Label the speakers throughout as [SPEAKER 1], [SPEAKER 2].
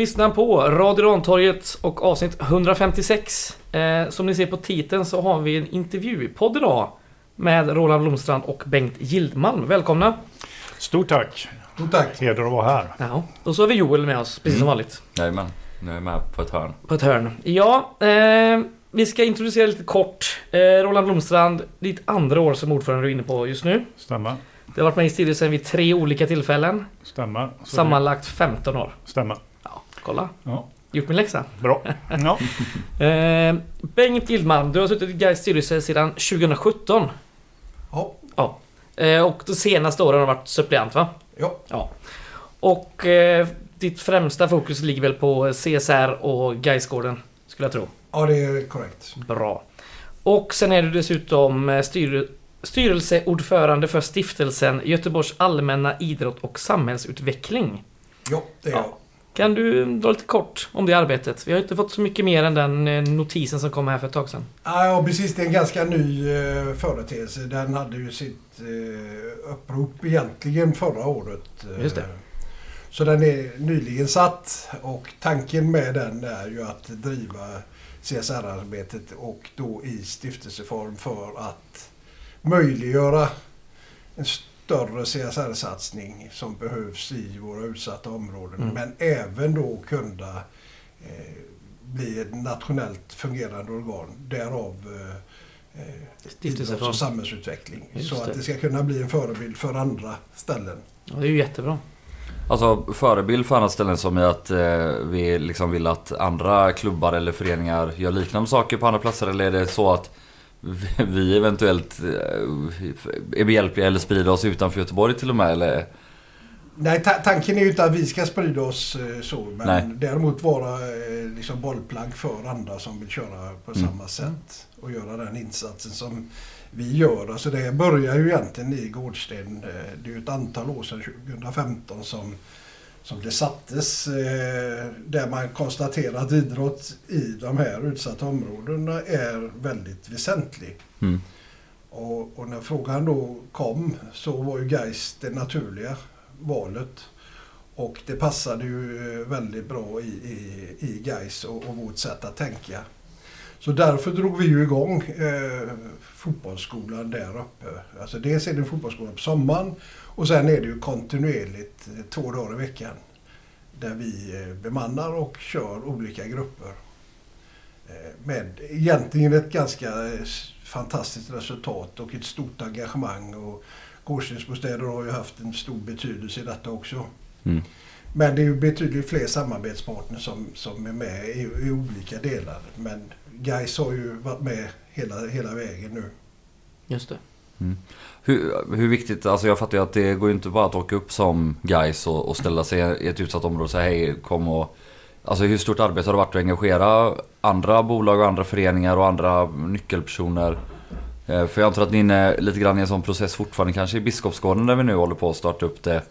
[SPEAKER 1] Lyssnar på Radio Rantorget och avsnitt 156. Eh, som ni ser på titeln så har vi en intervjupodd idag med Roland Blomstrand och Bengt Gildmalm. Välkomna!
[SPEAKER 2] Stort tack!
[SPEAKER 3] Stort tack!
[SPEAKER 2] Heder att vara här.
[SPEAKER 1] Ja, och så har vi Joel med oss, precis som vanligt.
[SPEAKER 4] Jajamän, nu är jag med på ett hörn.
[SPEAKER 1] På ett hörn. Ja, eh, vi ska introducera lite kort. Eh, Roland Blomstrand, ditt andra år som ordförande du är inne på just nu.
[SPEAKER 2] Stämmer.
[SPEAKER 1] Du har varit med i styrelsen vid tre olika tillfällen.
[SPEAKER 2] Stämmer. Så
[SPEAKER 1] Sammanlagt 15 år.
[SPEAKER 2] Stämmer.
[SPEAKER 1] Ja, kolla.
[SPEAKER 2] Ja.
[SPEAKER 1] Gjort min läxa.
[SPEAKER 2] Bra. Ja.
[SPEAKER 1] Eh, Bengt Gildmalm, du har suttit i Gais styrelse sedan 2017.
[SPEAKER 3] Ja,
[SPEAKER 1] Eh, och de senaste åren har du varit suppleant va?
[SPEAKER 3] ja.
[SPEAKER 1] Och eh, ditt främsta fokus ligger väl på CSR och Gaisgården, skulle jag tro.
[SPEAKER 3] ja det är korrekt.
[SPEAKER 1] Bra. Och sen är du dessutom eh, styr, styrelseordförande för stiftelsen Göteborgs allmänna idrott och samhällsutveckling.
[SPEAKER 3] Ja, det är
[SPEAKER 1] Ja. Kan du dra lite kort om det arbetet? Vi har inte fått så mycket mer än den eh, notisen som kom här för ett tag sedan.
[SPEAKER 3] Ja, precis. Det är en ganska ny eh, företeelse. Den hade ju sitt eh, upprop egentligen förra året.
[SPEAKER 1] Just det.
[SPEAKER 3] Så den är nyligen satt och tanken med den är ju att driva CSR-arbetet och då i stiftelseform för att möjliggöra en större CSR-satsning som behövs i våra utsatta områden.
[SPEAKER 1] Mm.
[SPEAKER 3] Men även då kunna eh, bli ett nationellt fungerande organ. Därav eh, eh,
[SPEAKER 1] Stiftelseform.
[SPEAKER 3] och samhällsutveckling.
[SPEAKER 1] Just
[SPEAKER 3] så
[SPEAKER 1] det.
[SPEAKER 3] att det ska kunna bli en förebild för andra ställen.
[SPEAKER 1] Ja, det är ju jättebra.
[SPEAKER 4] Alltså förebild för andra ställen som i att eh, vi liksom vill att andra klubbar eller föreningar gör liknande saker på andra platser eller är det så att vi- eventuellt eh, är behjälpliga eller sprider oss utanför Göteborg till och med eller?
[SPEAKER 3] Nej, ta tanken är ju inte att vi ska sprida oss eh, så. Men
[SPEAKER 4] Nej.
[SPEAKER 3] däremot vara eh, liksom bollplank för andra som vill köra på
[SPEAKER 4] Mm.
[SPEAKER 3] samma sätt. Och göra den insatsen som vi gör. Alltså det börjar ju egentligen i Gårdsten. Det är ju ett antal år sedan, 2015, som, som det sattes. Eh, där man konstaterar att idrott i de här utsatta områdena är väldigt väsentlig.
[SPEAKER 4] Mm.
[SPEAKER 3] Och, och när frågan då kom så var ju Gais det naturliga valet. Och det passade ju eh, väldigt bra i, i, i Gais och, och vårt sätt att tänka. Så därför drog vi ju igång eh, fotbollsskolan där uppe. Alltså dels är det en fotbollsskola på sommaren och sen är det ju kontinuerligt eh, två dagar i veckan. Där vi eh, bemannar och kör olika grupper. Eh, med egentligen ett ganska fantastiskt resultat och ett stort engagemang. Och Gårdstensbostäder har ju haft en stor betydelse i detta också.
[SPEAKER 4] Mm.
[SPEAKER 3] Men det är ju betydligt fler samarbetspartners som, som är med i, i olika delar. Men Gais har ju varit med hela, hela vägen nu.
[SPEAKER 1] Just det.
[SPEAKER 4] Hur, hur viktigt, alltså jag fattar ju att det går ju inte bara att åka upp som guys och, och ställa sig i ett utsatt område och säga hej, kom och... Alltså hur stort arbete har det varit att engagera andra bolag och andra föreningar och andra nyckelpersoner? Eh, För jag antar att ni är inne lite grann i en sån process fortfarande kanske i Biskopsgården där vi nu håller på att starta upp det.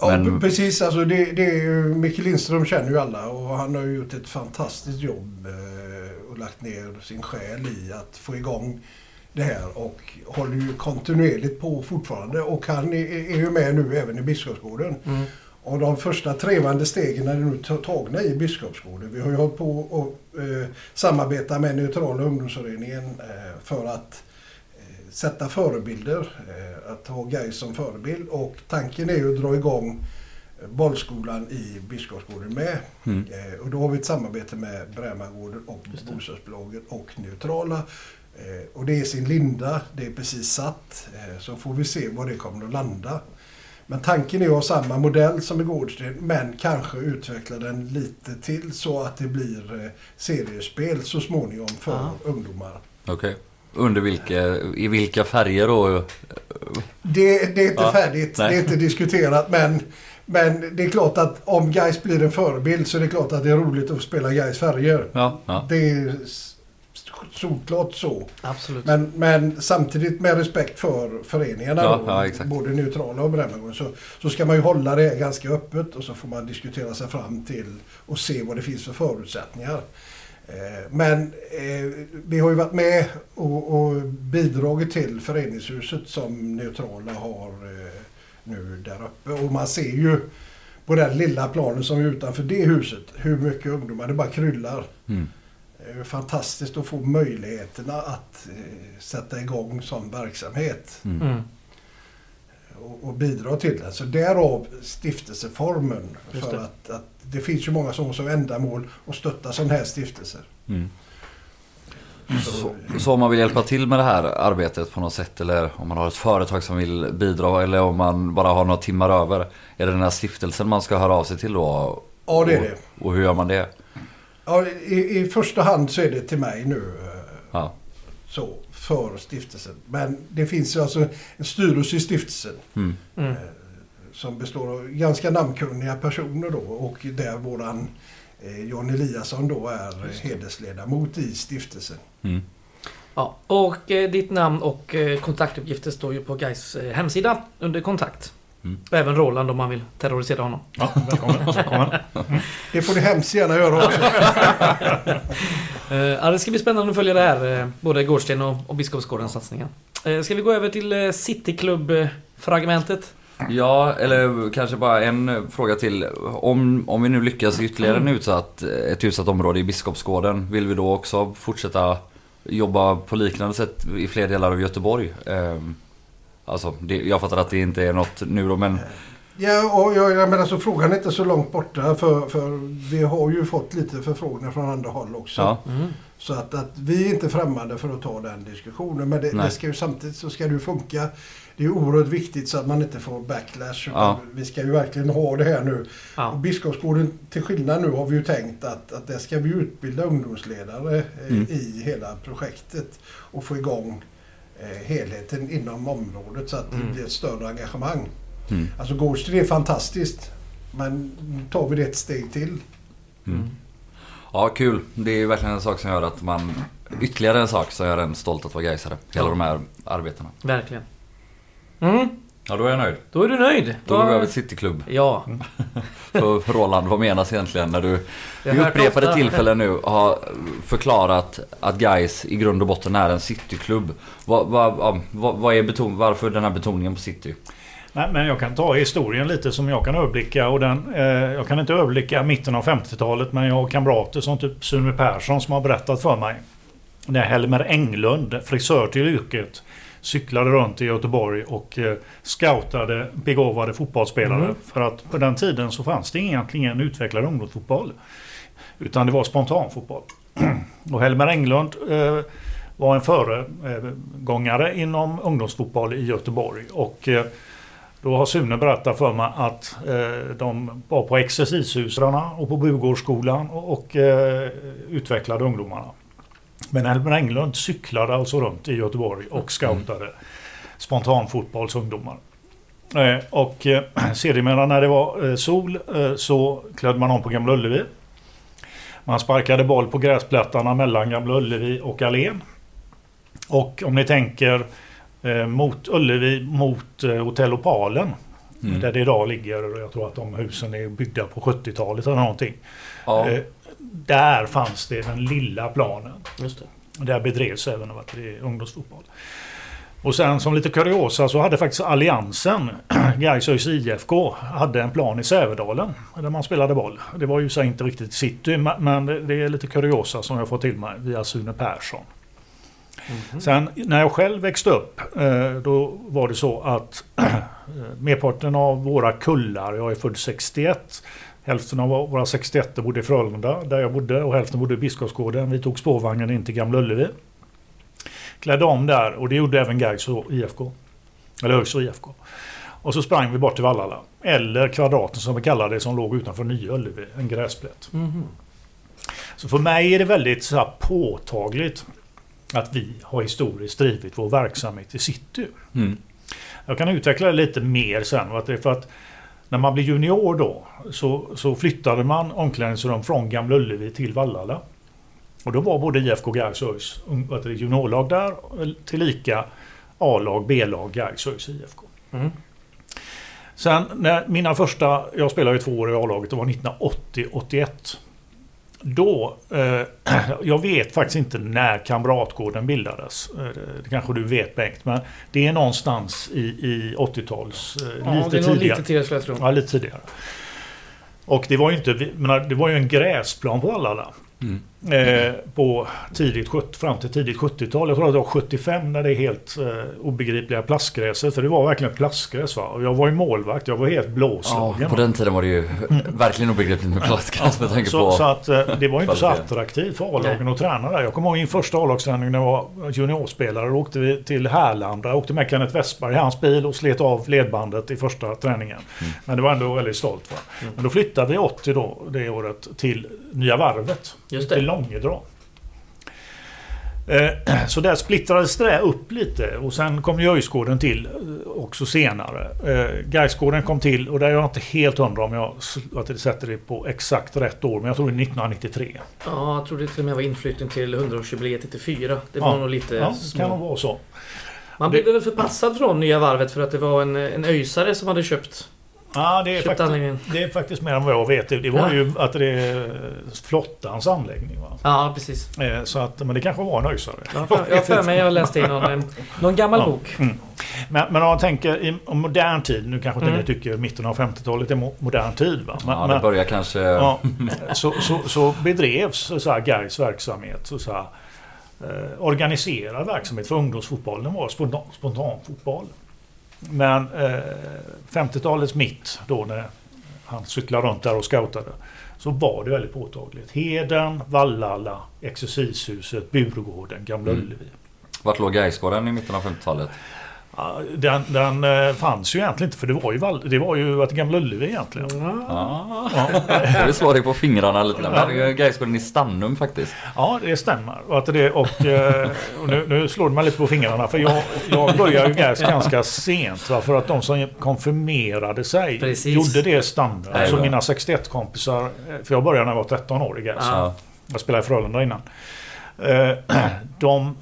[SPEAKER 3] Ja,
[SPEAKER 4] Men-
[SPEAKER 3] precis. Alltså det, det är ju, Micke Lindström känner ju alla och han har ju gjort ett fantastiskt jobb eh, och lagt ner sin själ i att få igång det här och håller ju kontinuerligt på fortfarande och han är, är ju med nu även i Biskopsgården.
[SPEAKER 1] Mm.
[SPEAKER 3] Och de första trevande stegen är nu ta- tagna i Biskopsgården. Vi har ju hållit på och eh, samarbeta med Neutrala ungdomsföreningen eh, för att eh, sätta förebilder. Eh, att ha Gais som förebild. Och tanken är ju att dra igång eh, bollskolan i Biskopsgården med.
[SPEAKER 4] Mm.
[SPEAKER 3] Eh, och då har vi ett samarbete med Brämagården och bostadsbolaget och Neutrala. Eh, och det är sin linda, det är precis satt. Eh, så får vi se var det kommer att landa. Men tanken är att ha samma modell som i Gårdsten men kanske utveckla den lite till så att det blir eh, seriespel så småningom för
[SPEAKER 1] Ah.
[SPEAKER 3] ungdomar.
[SPEAKER 4] Okej. Under vilka, i vilka färger då?
[SPEAKER 3] Det, det är inte
[SPEAKER 4] Ja,
[SPEAKER 3] färdigt,
[SPEAKER 4] nej.
[SPEAKER 3] det är inte diskuterat men, men det är klart att om Gais blir en förebild så är det klart att det är roligt att spela Gais färger.
[SPEAKER 4] Ja, ja.
[SPEAKER 3] Det solklart så.
[SPEAKER 1] Absolut.
[SPEAKER 3] Men, men samtidigt med respekt för föreningarna,
[SPEAKER 4] Ja,
[SPEAKER 3] då,
[SPEAKER 4] ja,
[SPEAKER 3] både neutrala och Brännagården, så, så ska man ju hålla det ganska öppet och så får man diskutera sig fram till och se vad det finns för förutsättningar. Eh, Men eh, vi har ju varit med och, och bidragit till föreningshuset som neutrala har eh, nu där uppe och man ser ju på den lilla planen som är utanför det huset, hur mycket ungdomar det bara kryllar.
[SPEAKER 4] Mm.
[SPEAKER 3] Det är fantastiskt att få möjligheterna att eh, sätta igång sån verksamhet
[SPEAKER 4] Mm.
[SPEAKER 1] Mm.
[SPEAKER 3] och, och bidra till det. Så därav stiftelseformen. För att, att det finns ju många som har som ändamål att stötta sådana här stiftelser.
[SPEAKER 4] Mm. Så, så om man vill hjälpa till med det här arbetet på något sätt eller om man har ett företag som vill bidra eller om man bara har några timmar över. Är det den här stiftelsen man ska höra av sig till då?
[SPEAKER 3] Ja, det är
[SPEAKER 4] och,
[SPEAKER 3] det.
[SPEAKER 4] Och hur gör man det?
[SPEAKER 3] Ja, i, I första hand så är det till mig nu. eh,
[SPEAKER 4] Ja.
[SPEAKER 3] Så, för stiftelsen. Men det finns alltså en styrelse i stiftelsen.
[SPEAKER 4] Mm.
[SPEAKER 1] Mm.
[SPEAKER 3] som består av ganska namnkunniga personer då och där våran eh, Jan Eliasson då är hedersledamot i stiftelsen.
[SPEAKER 4] Mm.
[SPEAKER 1] Ja, och eh, ditt namn och eh, kontaktuppgifter står ju på Gais eh, hemsida under kontakt.
[SPEAKER 4] Mm.
[SPEAKER 1] Även Roland om man vill terrorisera honom.
[SPEAKER 2] Ja, välkommen. välkommen.
[SPEAKER 3] Det får ni hemskt gärna göra också.
[SPEAKER 1] Eh, ja, det ska bli spännande att följa det här, eh, både Gårdsten och, och Biskopsgårdens satsningar. Eh, ska vi gå över till Cityklubb-fragmentet?
[SPEAKER 4] Ja, eller kanske bara en fråga till. Om, om vi nu lyckas ytterligare en utsatt, ett utsatt område i Biskopsgården, vill vi då också fortsätta jobba på liknande sätt i fler delar av Göteborg? Alltså, det, jag fattar att det inte är något nu då, men
[SPEAKER 3] Ja, och jag, jag menar så frågan är inte så långt borta för, för vi har ju fått lite förfrågningar från andra håll också.
[SPEAKER 4] ja.
[SPEAKER 1] Mm.
[SPEAKER 3] Så att, att vi är inte främmande för att ta den diskussionen. Men det, det ska ju samtidigt så ska det ju funka. Det är oerhört viktigt så att man inte får backlash.
[SPEAKER 4] Ja.
[SPEAKER 3] Vi ska ju verkligen ha det här nu. Och
[SPEAKER 1] Ja.
[SPEAKER 3] Biskopsgården, till skillnad nu, har vi ju tänkt att, att där ska vi utbilda ungdomsledare eh,
[SPEAKER 4] Mm.
[SPEAKER 3] i hela projektet och få igång helheten inom området så att
[SPEAKER 1] Mm.
[SPEAKER 3] det blir ett större engagemang.
[SPEAKER 4] Mm.
[SPEAKER 3] Alltså Gårdsten är fantastiskt, men nu tar vi det ett steg till.
[SPEAKER 4] Mm. Ja, kul. Det är verkligen en sak som gör att man... Ytterligare en sak som gör en stolt att vara gaisare. Hela
[SPEAKER 1] Ja.
[SPEAKER 4] de här arbetena.
[SPEAKER 1] Verkligen. Mm.
[SPEAKER 4] Ja, då är jag nöjd.
[SPEAKER 1] Då är du nöjd.
[SPEAKER 4] Då går vi över till Cityklubb.
[SPEAKER 1] Ja.
[SPEAKER 4] För Roland, vad menas egentligen när du
[SPEAKER 1] Jag
[SPEAKER 4] vid upprepade
[SPEAKER 1] ofta-
[SPEAKER 4] tillfällen nu har förklarat att Guys i grund och botten är en cityklubb? Vad, vad, vad, vad är beton, varför den här betoningen på city?
[SPEAKER 2] Nej, men jag kan ta historien lite som jag kan överblicka. Och den, eh, jag kan inte överblicka mitten av 50-talet men jag har kamrater som typ Sune Persson som har berättat för mig. När Helmer Englund, frisör till yrket, cyklade runt i Göteborg och eh, scoutade begåvade fotbollsspelare.
[SPEAKER 1] Mm.
[SPEAKER 2] För att på den tiden så fanns det egentligen utvecklad ungdomsfotboll. Utan det var spontanfotboll. och Helmer Englund eh, var en föregångare inom ungdomsfotboll i Göteborg. Och eh, då har Sune berättat för mig att eh, de var på exercishusarna och på Bugårdsskolan och, och eh, utvecklade ungdomarna. Men Helmer Englund cyklade alltså runt i Göteborg och scoutade spontanfotbollsungdomar. Eh, och eh, sedermera när det var eh, sol eh, så klädde man om på Gamla Ullevi. Man sparkade boll på gräsplättarna mellan Gamla Ullevi och Allén. Och om ni tänker mot Ullevi mot eh, Hotell Opalen.
[SPEAKER 4] Mm.
[SPEAKER 2] Där det idag ligger. Jag tror att de husen är byggda på 70-talet eller någonting.
[SPEAKER 4] Ja,
[SPEAKER 2] där fanns det den lilla planen.
[SPEAKER 1] Just det.
[SPEAKER 2] Där bedrevs även vad det är, ungdomsfotboll. Och sen som lite kuriosa så hade faktiskt Alliansen, Gais IFK, hade en plan i Sävedalen. Där man spelade boll. Det var ju så inte riktigt city men- det är lite kuriosa som jag får till mig via Sune Persson.
[SPEAKER 1] Mhm.
[SPEAKER 2] Sen när jag själv växte upp eh, då var det så att eh, merparten av våra kullar, jag är född 61, hälften av våra 61 bodde i Frölunda där jag bodde och hälften bodde i Biskopsgården. Vi tog spårvagnen in till Gamla Ullevi. Klädde om där och det gjorde även Gais och IFK. Eller och IFK. Och så sprang vi bort till Vallala. Eller Kvadraten som vi kallar det som låg utanför Nya Ullevi, en gräsplätt.
[SPEAKER 1] Mhm.
[SPEAKER 2] Så för mig är det väldigt så här påtagligt att vi har historiskt drivit vår verksamhet i city.
[SPEAKER 4] mm.
[SPEAKER 2] Jag kan utveckla det lite mer sen. Att det är för att när man blir junior då så, så flyttade man omklädningsrum från Gamla Ullevi till Vallala. Och då var både IFK Gais och ÖIS juniorlag där tillika A-lag, B-lag, Gais, ÖIS, IFK.
[SPEAKER 1] Mm.
[SPEAKER 2] Sen när mina första, jag spelade ju två år i A-laget, det var 1980-81. Då, eh, jag vet faktiskt inte när Kamratgården bildades. Eh, det kanske du vet Bengt, men det är någonstans i, i 80-tals, eh,
[SPEAKER 1] Ja,
[SPEAKER 2] lite
[SPEAKER 1] det är nog
[SPEAKER 2] tidigare.
[SPEAKER 1] lite tidigare skulle jag tro.
[SPEAKER 2] Ja, lite tidigare. Och det var ju inte, menar, det var ju en gräsplan på Vallala.
[SPEAKER 4] Mm.
[SPEAKER 2] Eh, på tidigt, 70 fram till tidigt 70-tal. Jag tror att det var 75 när det är helt eh, obegripliga plastgräset. För det var verkligen plastgräs va. Och jag var ju målvakt, jag var helt
[SPEAKER 4] Ja,
[SPEAKER 2] blåslagen.
[SPEAKER 4] på
[SPEAKER 2] va.
[SPEAKER 4] den tiden var det ju verkligen obegripligt med plastgräs med tanke
[SPEAKER 2] så,
[SPEAKER 4] på...
[SPEAKER 2] så att eh, det var ju inte så attraktivt för A-lagen att träna där. Jag kommer ihåg min första A-lagsträning när jag var juniorspelare. Då åkte vi till Härlanda. Jag åkte med Kenneth Westberg i hans bil och slet av ledbandet i första träningen.
[SPEAKER 4] Mm.
[SPEAKER 2] Men det var ändå väldigt stolt. Va? Men då flyttade vi 80 då, det året till Nya Varvet.
[SPEAKER 1] Just det.
[SPEAKER 2] Till Långedra. Eh, Så där splittrades det där upp lite och sen kom ju Öjsgården till eh, också senare. Eh, Gaisgården kom till och där är jag inte helt hundra om jag att det sätter det på exakt rätt år men jag tror det är 1993.
[SPEAKER 1] Ja, jag tror det till och med var inflyttning till 100-årsjubileet 94. Det var
[SPEAKER 2] Ja.
[SPEAKER 1] nog lite
[SPEAKER 2] Ja,
[SPEAKER 1] små.
[SPEAKER 2] kan nog vara så.
[SPEAKER 1] Man blev väl förpassad från Nya Varvet för att det var en, en öjsare som hade köpt,
[SPEAKER 2] Ja, det, är faktiskt, det är faktiskt mer än vad jag vet. Det, var
[SPEAKER 1] Ja.
[SPEAKER 2] ju att det är flottans anläggning. Va?
[SPEAKER 1] Ja, precis.
[SPEAKER 2] Eh, Så att, men det kanske var en öjsare.
[SPEAKER 1] Jag har för- jag har för mig jag läste i någon, eh, någon gammal
[SPEAKER 2] Ja.
[SPEAKER 1] bok.
[SPEAKER 2] Men, men om man tänker i om modern tid, nu kanske inte
[SPEAKER 1] Mm.
[SPEAKER 2] ni tycker mitten av 50-talet är mo- modern tid. Va? Men,
[SPEAKER 4] Ja, det
[SPEAKER 2] men,
[SPEAKER 4] börjar kanske...
[SPEAKER 2] ja, så, så, så bedrevs så här Gais verksamhet. Så så här, eh, organiserad verksamhet för ungdomsfotboll. Den var spontan, spontanfotboll. Men eh, 50-talets mitt, då när han cyklade runt där och scoutade, så var det väldigt påtagligt. Heden, Vallala, Exercishuset, Burgården, Gamla
[SPEAKER 4] Mm.
[SPEAKER 2] Ullevi.
[SPEAKER 4] Vart låg Gaisgården i mitten av 50-talet?
[SPEAKER 2] Den, den eh, fanns ju egentligen inte för det var ju, det var ju att Gamla Ullevi egentligen.
[SPEAKER 4] Ja.
[SPEAKER 2] Ja,
[SPEAKER 4] Får vi slå dig på fingrarna lite grann. Det är Gaisgården i Stannum faktiskt.
[SPEAKER 2] ja det stämmer. Och att det, och, eh, och nu, nu slår det mig lite på fingrarna för jag, jag började ju GAS ganska sent. Va, för att de som konfirmerade sig
[SPEAKER 1] Precis.
[SPEAKER 2] gjorde det.
[SPEAKER 4] Nej,
[SPEAKER 2] Så
[SPEAKER 4] va.
[SPEAKER 2] mina 61-kompisar, eh, för jag började när jag var 13 år i GAS.
[SPEAKER 1] Ja.
[SPEAKER 2] Jag spelade i Frölunda innan. De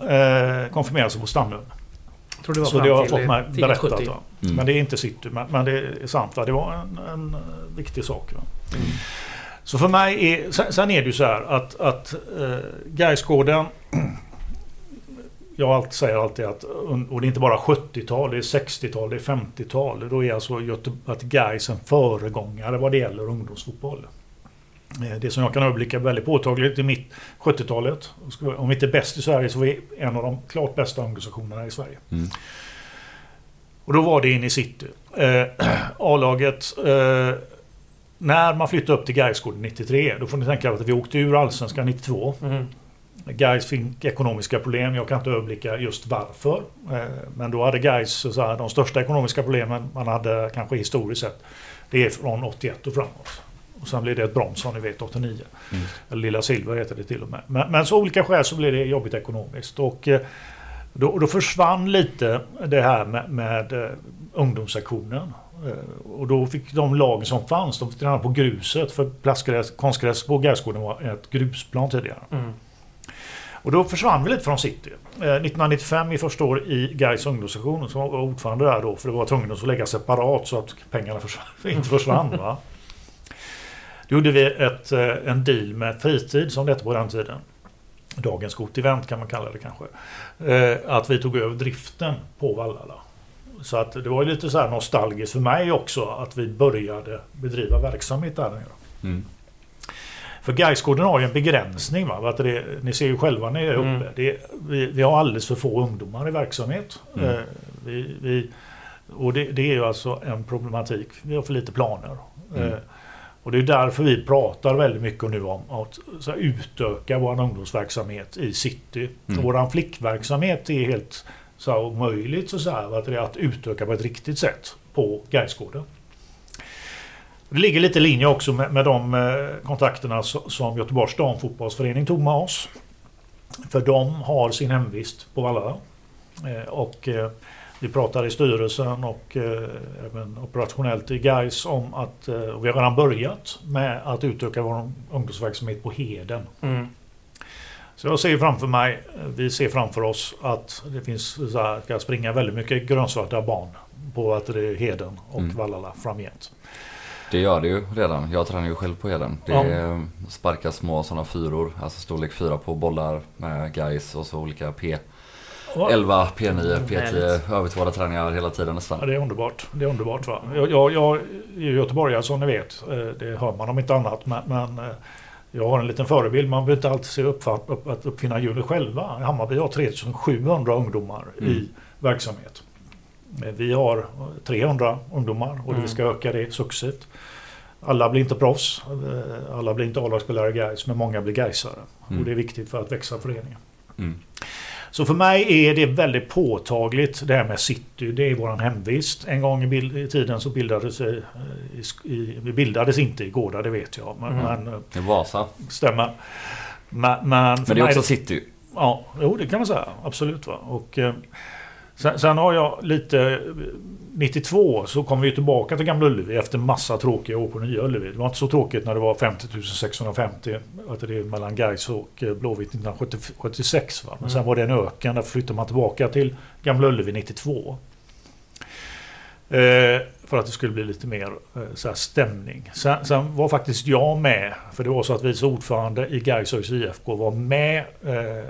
[SPEAKER 2] konfirmerade sig på Stannum.
[SPEAKER 1] Tror det var
[SPEAKER 2] Så det har jag fått mig
[SPEAKER 1] eh,
[SPEAKER 2] berättat.
[SPEAKER 1] 70.
[SPEAKER 2] Va?
[SPEAKER 4] Mm.
[SPEAKER 2] Men det är inte city. Men, men det är sant. Va? Det var en, en eh, viktig sak.
[SPEAKER 1] Mm.
[SPEAKER 2] Så för mig är... Sen, sen är det ju så här att, att uh, Gaisgården... Jag alltid säger alltid att... Och det är inte bara 70-tal, det är 60-tal, det är 50-tal. Då är alltså Göte, att Gais en föregångare vad det gäller ungdomsfotboll. Eh, Det som jag kan överblicka väldigt påtagligt i mitt 70-talet. Om inte bäst i Sverige så är vi en av de klart bästa ungdomssektionerna i Sverige.
[SPEAKER 4] Mm.
[SPEAKER 2] Och då var det inne i city. Eh, A-laget, eh, när man flyttade upp till Gaisgården 93, då får ni tänka att vi åkte ur Allsvenskan 92.
[SPEAKER 1] Mm.
[SPEAKER 2] Gais fick ekonomiska problem, jag kan inte överblicka just varför. Eh, men då hade Gais så här, de största ekonomiska problemen man hade kanske historiskt sett. Det är från 81 och framåt. Och sen blir det ett brons som ni vet 89.
[SPEAKER 4] Mm.
[SPEAKER 2] Eller Lilla Silver heter det till och med. Men, men så olika skäl så blev det jobbigt ekonomiskt. Och eh, då, då försvann lite det här med, med eh, ungdomssektionen. Eh, och då fick de lag som fanns, de fick träna på gruset. För plastgräs, konstgräs på Gaisgården var ett grusplan tidigare.
[SPEAKER 1] Mm.
[SPEAKER 2] Och då försvann vi lite från city. Eh, 1995 i första år i Gais ungdomssektion som var ordförande där då. För det var tvungen att lägga separat så att pengarna försvann, inte försvann. Va? Då gjorde vi ett, eh, en deal med Fritid som det hette på den tiden. Dagens Got Event kan man kalla det kanske. Eh, att vi tog över driften på Vallala. Så att det var lite så här nostalgiskt för mig också att vi började bedriva verksamhet där nere.
[SPEAKER 4] Mm.
[SPEAKER 2] För Gaisgården har ju en begränsning. Va? Att det, ni ser ju själva när ni är uppe.
[SPEAKER 1] Mm.
[SPEAKER 2] Det, vi, vi har alldeles för få ungdomar i verksamhet.
[SPEAKER 4] Mm.
[SPEAKER 2] Eh, vi, vi, och det, det är ju alltså en problematik. Vi har för lite planer.
[SPEAKER 4] Mm.
[SPEAKER 2] Eh, och det är därför vi pratar väldigt mycket nu om att här, utöka vår ungdomsverksamhet i city.
[SPEAKER 4] Mm.
[SPEAKER 2] Vår flickverksamhet är helt så här, omöjligt så, så här, att, det är att utöka på ett riktigt sätt på Gaisgården. Det ligger lite i linje också med, med de eh, kontakterna so- som Göteborgs damfotbollsförening tog med oss. För de har sin hemvist på Vallala. Eh, och eh, vi pratar i styrelsen och eh, även operationellt i GAIS om att eh, och vi har redan börjat med att utöka vår ungdomsverksamhet på Heden.
[SPEAKER 1] Mm.
[SPEAKER 2] Så jag ser framför mig, vi ser framför oss att det finns så här, ska springa väldigt mycket grönsvarta barn på att det är Heden och
[SPEAKER 4] Mm.
[SPEAKER 2] Vallala framgent.
[SPEAKER 4] Det gör det ju redan. Jag tränar ju själv på Heden. Det
[SPEAKER 2] Ja.
[SPEAKER 4] är sparka små sådana fyror, alltså storlek fyra på bollar med guys och så olika P.
[SPEAKER 2] Ja.
[SPEAKER 4] 11 P9, P10
[SPEAKER 1] Härligt.
[SPEAKER 4] över till våra träningar hela tiden nästan.
[SPEAKER 2] Ja, det är underbart. Det är underbart va? Jag, jag, jag är göteborgare som ni vet. Eh, Det hör man om inte annat. Men, men eh, jag har en liten förebild. Man behöver inte alltid se uppfatt, upp, att uppfinna hjulet själva. Hammarby har 3700 ungdomar i
[SPEAKER 4] Mm.
[SPEAKER 2] verksamhet. Eh, Vi har 300 ungdomar och
[SPEAKER 1] Mm.
[SPEAKER 2] vi ska öka det successivt. Alla blir inte proffs. eh, Alla blir inte A-lagsspelare i Gais, men många blir Gaisare.
[SPEAKER 4] Mm.
[SPEAKER 2] Och det är viktigt för att växa föreningen.
[SPEAKER 4] Mm.
[SPEAKER 2] Så för mig är det väldigt påtagligt det här med city. Det är våran hemvist. En gång i, tiden så bildades eh, vi bildades inte i Gårda, det vet jag. Men,
[SPEAKER 1] Mm.
[SPEAKER 2] men eh,
[SPEAKER 4] Det är Vasa.
[SPEAKER 2] stämmer. Men, men,
[SPEAKER 4] Men det är också city.
[SPEAKER 2] Ja, jo det kan man säga. Absolut. Va? Och, eh, sen, sen har jag lite... eh, 92 så kom vi tillbaka till Gamla Ullevi efter massa tråkiga år på Nya Ullevi. Det var inte så tråkigt när det var 50 650. Att det är mellan Gais och eh, Blåvitt 1976. Va? Men sen
[SPEAKER 1] Mm.
[SPEAKER 2] var det en öken. Där flyttade man tillbaka till Gamla Ullevi 92. Eh, för att det skulle bli lite mer eh, så här stämning. Sen, sen var faktiskt jag med, för det var så att vice ordförande i Gais IFK var med eh,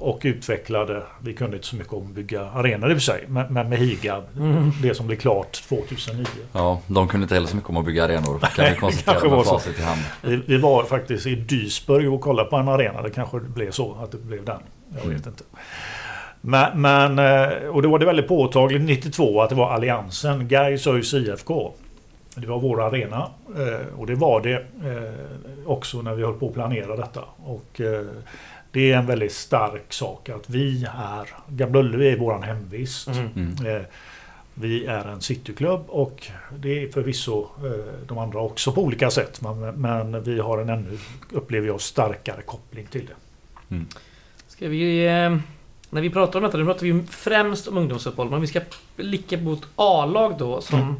[SPEAKER 2] och utvecklade, vi kunde inte så mycket om att bygga arenor i och för sig, men, men med Higab,
[SPEAKER 1] Mm.
[SPEAKER 2] det som blev klart 2009.
[SPEAKER 4] Ja, de kunde inte heller så mycket om att bygga arenor. Kan vi
[SPEAKER 2] det
[SPEAKER 4] konstatera med
[SPEAKER 2] så.
[SPEAKER 4] facit i hand.
[SPEAKER 2] Vi, vi var faktiskt i Duisburg och kollade på en arena, det kanske blev så att det blev den. Jag vet inte. Men, men, eh, och det var det väldigt påtagligt 92 att det var Alliansen, Gais, ÖIS, IFK. Det var vår arena eh, och det var det eh, också när vi höll på att planera detta. Och det är en väldigt stark sak att vi är, Gamla Ullevi är vår hemvist.
[SPEAKER 1] Mm.
[SPEAKER 4] Mm.
[SPEAKER 2] Eh, Vi är en cityklubb och det är förvisso eh, de andra också på olika sätt. Men, men vi har en ännu, upplever jag, starkare koppling till det.
[SPEAKER 1] Ska vi... Eh, när vi pratar om detta, nu pratar vi främst om ungdomsfotboll, men vi ska blicka mot A-lag då som
[SPEAKER 2] Mm.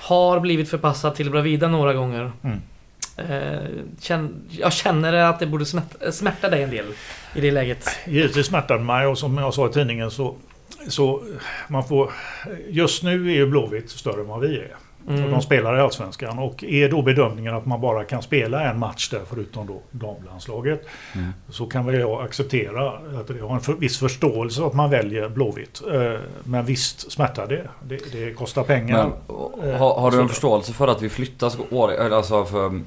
[SPEAKER 1] har blivit förpassat till Bravida några gånger.
[SPEAKER 2] Mm.
[SPEAKER 1] Eh, känn, jag känner att det borde smärta, smärta dig en del i det läget.
[SPEAKER 2] Givetvis smärtar det mig och som jag sa i tidningen så, så man får... Just nu är ju Blåvitt större än vad vi är. Och
[SPEAKER 1] Mm.
[SPEAKER 2] de spelar i Allsvenskan och är då bedömningen att man bara kan spela en match där förutom då damlandslaget
[SPEAKER 4] Mm.
[SPEAKER 2] så kan väl jag acceptera att jag har en för, viss förståelse att man väljer Blåvitt. Eh, Men visst smärtar det. Det, det kostar pengar.
[SPEAKER 4] Men har, har du en förståelse för att vi flyttas år, alltså för...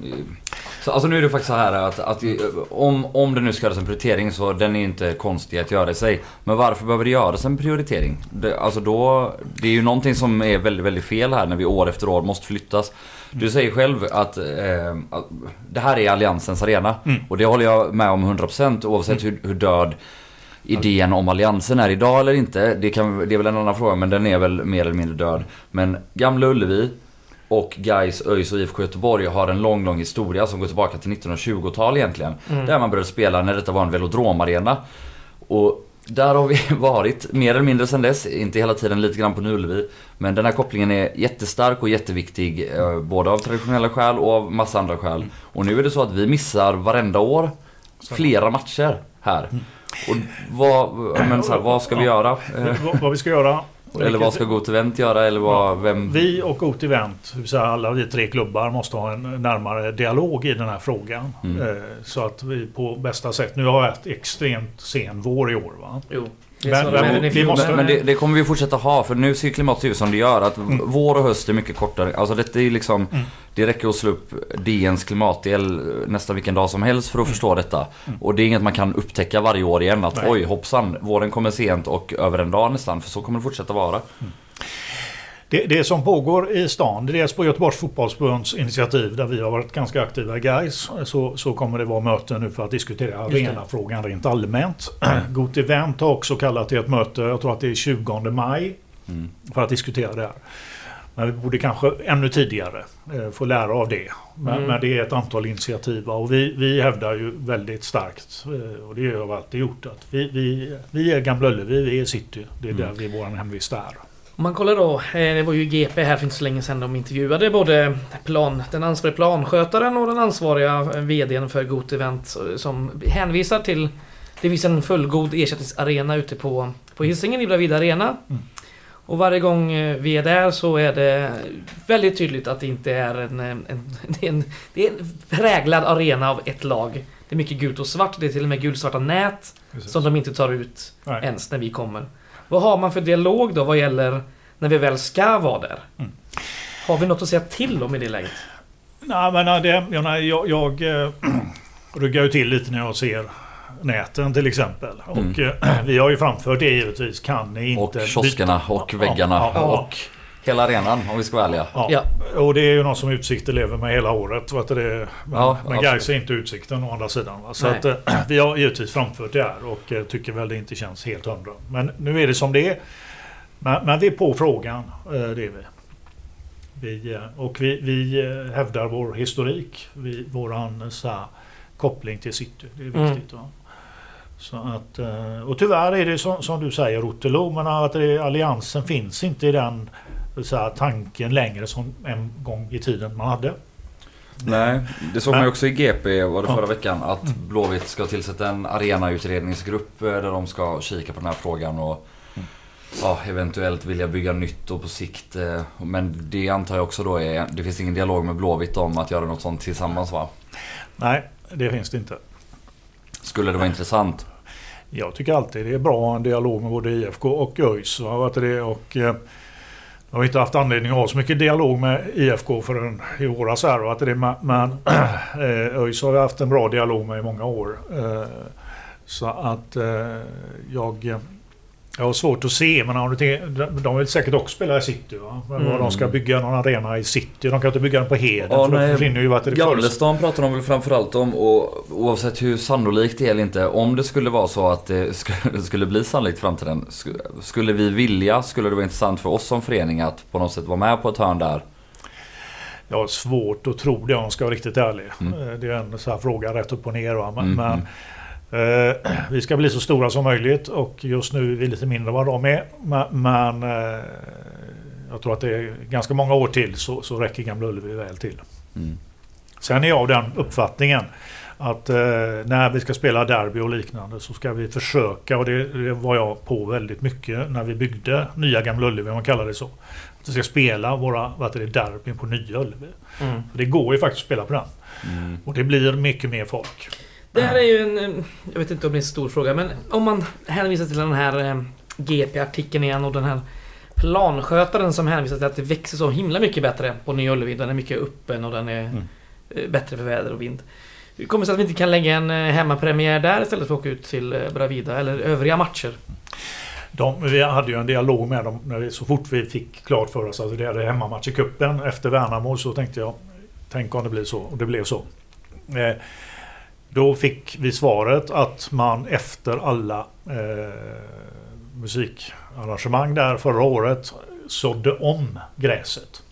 [SPEAKER 4] Så, alltså nu är det faktiskt så här att, att om, om det nu ska göras en prioritering så den är inte konstig att göra i sig. Men varför behöver det göras en prioritering? Det, alltså då, det är ju någonting som är väldigt, väldigt fel här när vi år efter år måste flyttas. Du säger själv att, eh, att det här är Alliansens arena.
[SPEAKER 2] Mm.
[SPEAKER 4] Och det håller jag med om 100% oavsett hur, hur död idén om Alliansen är idag eller inte. Det, kan, det är väl en annan fråga men den är väl mer eller mindre död. Men Gamla Ullevi och Gais, ÖIS och IFK Göteborg har en lång, lång historia som går tillbaka till 1920-tal egentligen.
[SPEAKER 1] Mm.
[SPEAKER 4] Där man började spela när detta var en velodromarena. Och där har vi varit mer eller mindre sedan dess. Inte hela tiden, lite grann på Ullevi. Men den här kopplingen är jättestark och jätteviktig. eh, Både av traditionella skäl och av massa andra skäl. Och nu är det så att vi missar varenda år flera matcher här. Och vad, men så här, vad ska vi göra? Eh,
[SPEAKER 2] vad, vad vi ska göra.
[SPEAKER 4] Eller vad ska Go Event göra? Eller vad, vem...
[SPEAKER 2] Vi och Got Event, det vill säga alla vi tre klubbar, måste ha en närmare dialog i den här frågan.
[SPEAKER 4] Mm.
[SPEAKER 2] Eh, Så att vi på bästa sätt... Nu har vi haft extremt sen vår i år. Va?
[SPEAKER 1] Jo. Det
[SPEAKER 2] Men- vi måste-
[SPEAKER 4] det, det kommer vi fortsätta ha för nu ser klimatet ut som det gör. Att
[SPEAKER 2] Mm.
[SPEAKER 4] vår och höst är mycket kortare. Alltså detta är liksom...
[SPEAKER 2] Mm.
[SPEAKER 4] Det räcker att slå upp DNs klimatdel nästan vilken dag som helst för att förstå detta.
[SPEAKER 2] Mm.
[SPEAKER 4] Och det är inget man kan upptäcka varje år igen. Att
[SPEAKER 2] Nej.
[SPEAKER 4] oj hoppsan, våren kommer sent och över en dag nästan. För så kommer det fortsätta vara.
[SPEAKER 2] Det, det som pågår i stan, det är dels på Göteborgs fotbollsförbunds initiativ där vi har varit ganska aktiva i Gais. Så, så kommer det vara möten nu för att diskutera arenafrågan rent allmänt. Got Event har också kallat till ett möte, jag tror att det är 20 maj,
[SPEAKER 4] Mm.
[SPEAKER 2] för att diskutera det här. Men vi borde kanske ännu tidigare eh, få lära av det. Men,
[SPEAKER 1] Mm.
[SPEAKER 2] men det är ett antal initiativ och vi, vi hävdar ju väldigt starkt, eh, och det har vi alltid gjort, att vi, vi, vi är Gamla Ullevi, vi är city. Det är
[SPEAKER 4] Mm.
[SPEAKER 2] där vi vår hemvist är.
[SPEAKER 1] Om man kollar då, eh, det var ju GP här för inte så länge sedan de intervjuade både plan, den ansvariga planskötaren och den ansvariga VDn för Got Event eh, som hänvisar till det finns en fullgod ersättningsarena ute på, på Hisingen i Bravida Arena.
[SPEAKER 2] Mm.
[SPEAKER 1] Och varje gång eh, vi är där så är det väldigt tydligt att det inte är en, eh, en, en, det är en präglad arena av ett lag. Det är mycket gult och svart. Det är till och med gulsvarta nät
[SPEAKER 2] Precis.
[SPEAKER 1] som de inte tar ut
[SPEAKER 2] Nej.
[SPEAKER 1] ens när vi kommer. Vad har man för dialog då vad gäller när vi väl ska vara där?
[SPEAKER 2] Mm.
[SPEAKER 1] Har vi något att säga till om i det läget?
[SPEAKER 2] Nej, men det, jag, jag, jag äh, ryggar ju till lite när jag ser näten till exempel. Och äh, vi har ju framfört det givetvis. Kan ni inte
[SPEAKER 4] Och kioskerna
[SPEAKER 2] byta-
[SPEAKER 4] och väggarna
[SPEAKER 2] ja, ja.
[SPEAKER 4] och hela arenan om vi ska vara ärliga.
[SPEAKER 2] Ja.
[SPEAKER 1] Ja.
[SPEAKER 2] Och det är ju något som Utsikter lever med hela året. Vet du det? Men,
[SPEAKER 4] Ja,
[SPEAKER 2] men. Gais är inte Utsikten å andra sidan. Va? Så att, eh, vi har givetvis framfört det här och eh, tycker väl det inte känns helt hundra. Men nu är det som det är. Men, men vi är på frågan. eh, Det är vi. vi och vi, vi hävdar vår historik. Vi, våran så här, koppling till city. Det är
[SPEAKER 1] Mm.
[SPEAKER 2] viktigt. Va? Så att, och tyvärr är det som, som du säger Otterlo, men att det, alliansen finns inte i den så här, tanken längre som en gång i tiden man hade.
[SPEAKER 4] Nej, det såg man ju också i GP var det förra veckan att Blåvitt ska tillsätta en arenautredningsgrupp där de ska kika på den här frågan och ja, eventuellt vilja bygga nytt och på sikt. eh, Men det antar jag också då är, det finns ingen dialog med Blåvitt om att göra något sånt tillsammans va?
[SPEAKER 2] Nej, det finns det inte.
[SPEAKER 4] Skulle det vara intressant?
[SPEAKER 2] Jag tycker alltid det är bra att ha en dialog med både IFK och ÖIS. det? Och, eh, jag har inte haft anledning att ha så mycket dialog med IFK förrän i våras. Här, va, vet det? Men, men eh, ÖIS har vi haft en bra dialog med i många år. Eh, så att eh, jag... Jag har svårt att se, men de vill säkert också spela i city. Va?
[SPEAKER 1] Mm.
[SPEAKER 2] De ska bygga någon arena i city. De kan inte bygga den på Heden.
[SPEAKER 4] Ja,
[SPEAKER 2] för då
[SPEAKER 4] nej.
[SPEAKER 2] försvinner ju vad heter det, förutsättningar.
[SPEAKER 4] Gamlestan pratar de väl framförallt om och oavsett hur sannolikt det är eller inte. Om det skulle vara så att det skulle, bli sannolikt i framtiden. sk- Skulle vi vilja, skulle det vara intressant för oss som förening att på något sätt vara med på ett hörn där.
[SPEAKER 2] Jag har svårt att tro det om jag ska vara riktigt ärlig.
[SPEAKER 4] Mm.
[SPEAKER 2] Eh, Det är en så här fråga rätt upp och ner. Va? Men,
[SPEAKER 4] Mm,
[SPEAKER 2] men eh, vi ska bli så stora som möjligt och just nu är vi lite mindre än vad de är. Men, eh, jag tror att det är ganska många år till så, så räcker Gamla Ullevi väl till.
[SPEAKER 4] Mm.
[SPEAKER 2] Sen är jag av den uppfattningen att eh, när vi ska spela derby och liknande så ska vi försöka, och det, det var jag på väldigt mycket när vi byggde nya Gamla Ullevi, om man kallar det så. Att vi ska spela våra vad derbyn på nya Ullevi.
[SPEAKER 1] Mm.
[SPEAKER 2] Det går ju faktiskt att spela på den.
[SPEAKER 4] Mm.
[SPEAKER 2] Och det blir mycket mer folk.
[SPEAKER 1] Det här är ju en... eh, Jag vet inte om det är en stor fråga, men om man hänvisar till den här eh, GP-artikeln igen och den här planskötaren som hänvisar till att det växer så himla mycket bättre på Nya Ullevi. Den är mycket öppen och den är
[SPEAKER 2] Mm.
[SPEAKER 1] eh, bättre för väder och vind. Hur kommer det sig att vi inte kan lägga en hemmapremiär där istället för att åka ut till Bravida eller övriga matcher?
[SPEAKER 2] De, vi hade ju en dialog med dem när vi, så fort vi fick klart för oss att det är hemmamatch i cupen efter Värnamo så tänkte jag Tänk om det blir så. Och det blev så. Eh, då fick vi svaret att man efter alla eh, musikarrangemang där förra året sådde om gräset.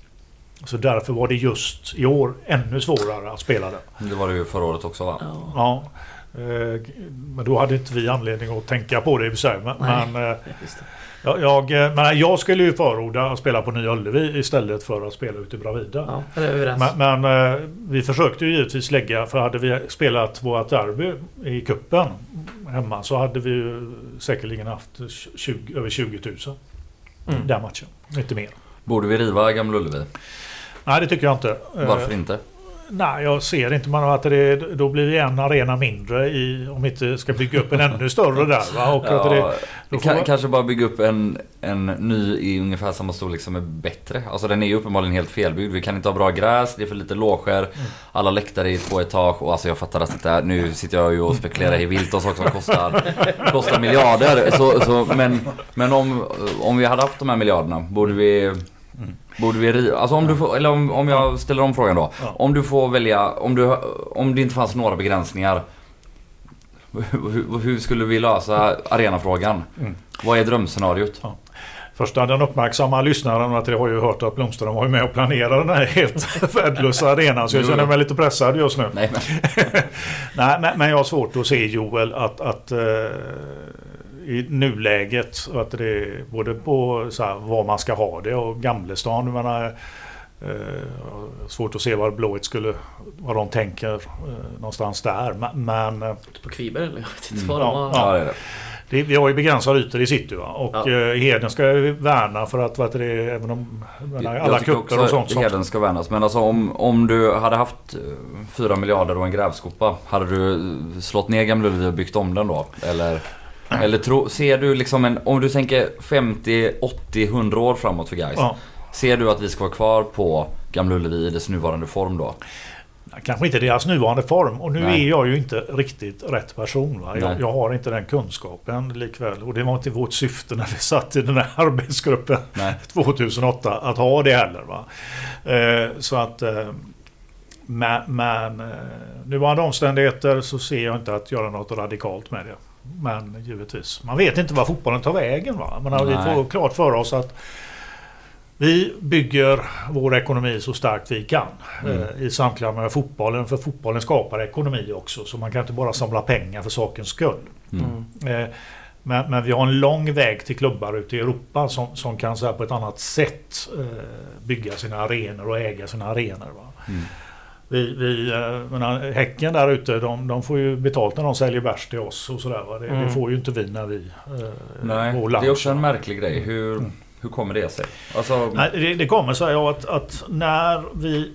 [SPEAKER 2] Så därför var det just i år ännu svårare att spela det.
[SPEAKER 4] Det var det ju förra året också va?
[SPEAKER 1] Ja.
[SPEAKER 2] Eh, men då hade inte vi anledning att tänka på det i och för sig. Men,
[SPEAKER 1] Nej.
[SPEAKER 2] men, eh,
[SPEAKER 1] Visst.
[SPEAKER 2] jag, jag, eh, men jag skulle ju förorda att spela på Nya Ullevi istället för att spela ute i Bravida.
[SPEAKER 1] Ja.
[SPEAKER 2] Men, men vi försökte ju givetvis lägga, för hade vi spelat vårt derby i kuppen hemma så hade vi ju säkerligen haft 20, över 20 000
[SPEAKER 1] Mm.
[SPEAKER 2] den matchen. Inte mer.
[SPEAKER 4] Borde vi riva Gamla Ullevi?
[SPEAKER 2] Nej, det tycker jag inte.
[SPEAKER 4] Varför inte?
[SPEAKER 2] Nej, jag ser inte. Man att det, då blir det en arena mindre i, om vi inte ska bygga upp en ännu större där. Va? Och att det,
[SPEAKER 4] Ja,
[SPEAKER 2] då får
[SPEAKER 4] kan,
[SPEAKER 2] man-
[SPEAKER 4] kanske bara bygga upp en, en ny i ungefär samma storlek som är bättre. Alltså den är ju uppenbarligen helt felbyggd. Vi kan inte ha bra gräs, det är för lite loger.
[SPEAKER 2] Mm.
[SPEAKER 4] Alla läktare i två etage och alltså jag fattar att det är, nu sitter jag ju och spekulerar i vilt och saker som kostar, kostar miljarder. Så, så, men men om, om vi hade haft de här miljarderna, borde vi Borde vi riva? Alltså om du får, eller om, om jag ställer om frågan då.
[SPEAKER 2] Ja.
[SPEAKER 4] Om du får välja, om, du, om det inte fanns några begränsningar. Hur, hur skulle vi lösa arenafrågan?
[SPEAKER 2] Mm.
[SPEAKER 4] Vad är drömscenariot?
[SPEAKER 2] Första den uppmärksamma lyssnaren att jag har ju hört att Blomström var med och planerade den här helt värdelösa arenan. Så jag känner mig lite pressad just nu.
[SPEAKER 4] Nej men,
[SPEAKER 2] Nej, men, men jag har svårt att se Joel att, att eh, i nuläget att det är både på så här, var man ska ha det och Gamlestan. Jag menar, eh, har svårt att se vad Blåvitt skulle, vad de tänker eh, någonstans där. Men, men eh,
[SPEAKER 1] På Kviberg eller? Jag vet inte
[SPEAKER 4] Mm.
[SPEAKER 1] vad de
[SPEAKER 2] Ja,
[SPEAKER 1] har.
[SPEAKER 4] ja det är det.
[SPEAKER 2] det, vi har ju begränsade ytor i city va? och
[SPEAKER 1] Ja.
[SPEAKER 2] eh, Heden ska ju värna för att vad det, även om alla kupper och sånt.
[SPEAKER 4] Heden ska värnas. Men alltså om, om du hade haft eh, 4 miljarder och en grävskopa. Hade du eh, slått ner Gamla Ullevi och byggt om den då? Eller, eller tro, ser du liksom en... Om du tänker 50, 80, 100 år framåt för guys.
[SPEAKER 2] Ja.
[SPEAKER 4] Ser du att vi ska vara kvar på Gamla Ullevi i dess nuvarande form då?
[SPEAKER 2] Kanske inte deras nuvarande form. Och nu
[SPEAKER 4] Nej.
[SPEAKER 2] är jag ju inte riktigt rätt person. Jag, jag har inte den kunskapen likväl. Och det var inte vårt syfte när vi satt i den här arbetsgruppen
[SPEAKER 4] Nej.
[SPEAKER 2] 2008 att ha det heller. Va? Eh, så att... Eh, men men eh, nuvarande omständigheter så ser jag inte att göra något radikalt med det. Men givetvis. Man vet inte var fotbollen tar vägen. Va? Men vi får klart för oss att vi bygger vår ekonomi så starkt vi kan
[SPEAKER 4] Mm.
[SPEAKER 2] eh, i samklang med fotbollen. För fotbollen skapar ekonomi också. Så man kan inte bara samla pengar för sakens skull.
[SPEAKER 4] Mm.
[SPEAKER 2] Eh, Men, men vi har en lång väg till klubbar ute i Europa som, som kan så här på ett annat sätt eh, bygga sina arenor och äga sina arenor. Va?
[SPEAKER 4] Mm.
[SPEAKER 2] Vi, vi, eh, menar, häcken där ute de, de får ju betalt när de säljer bärs till oss och sådär. Va? Det, det
[SPEAKER 1] Mm.
[SPEAKER 2] får ju inte vi när vi eh,
[SPEAKER 4] Nej,
[SPEAKER 2] går
[SPEAKER 4] det är också en märklig grej. Hur,
[SPEAKER 2] Mm.
[SPEAKER 4] hur kommer det sig? Alltså,
[SPEAKER 2] Nej, det, det kommer så här att, att när vi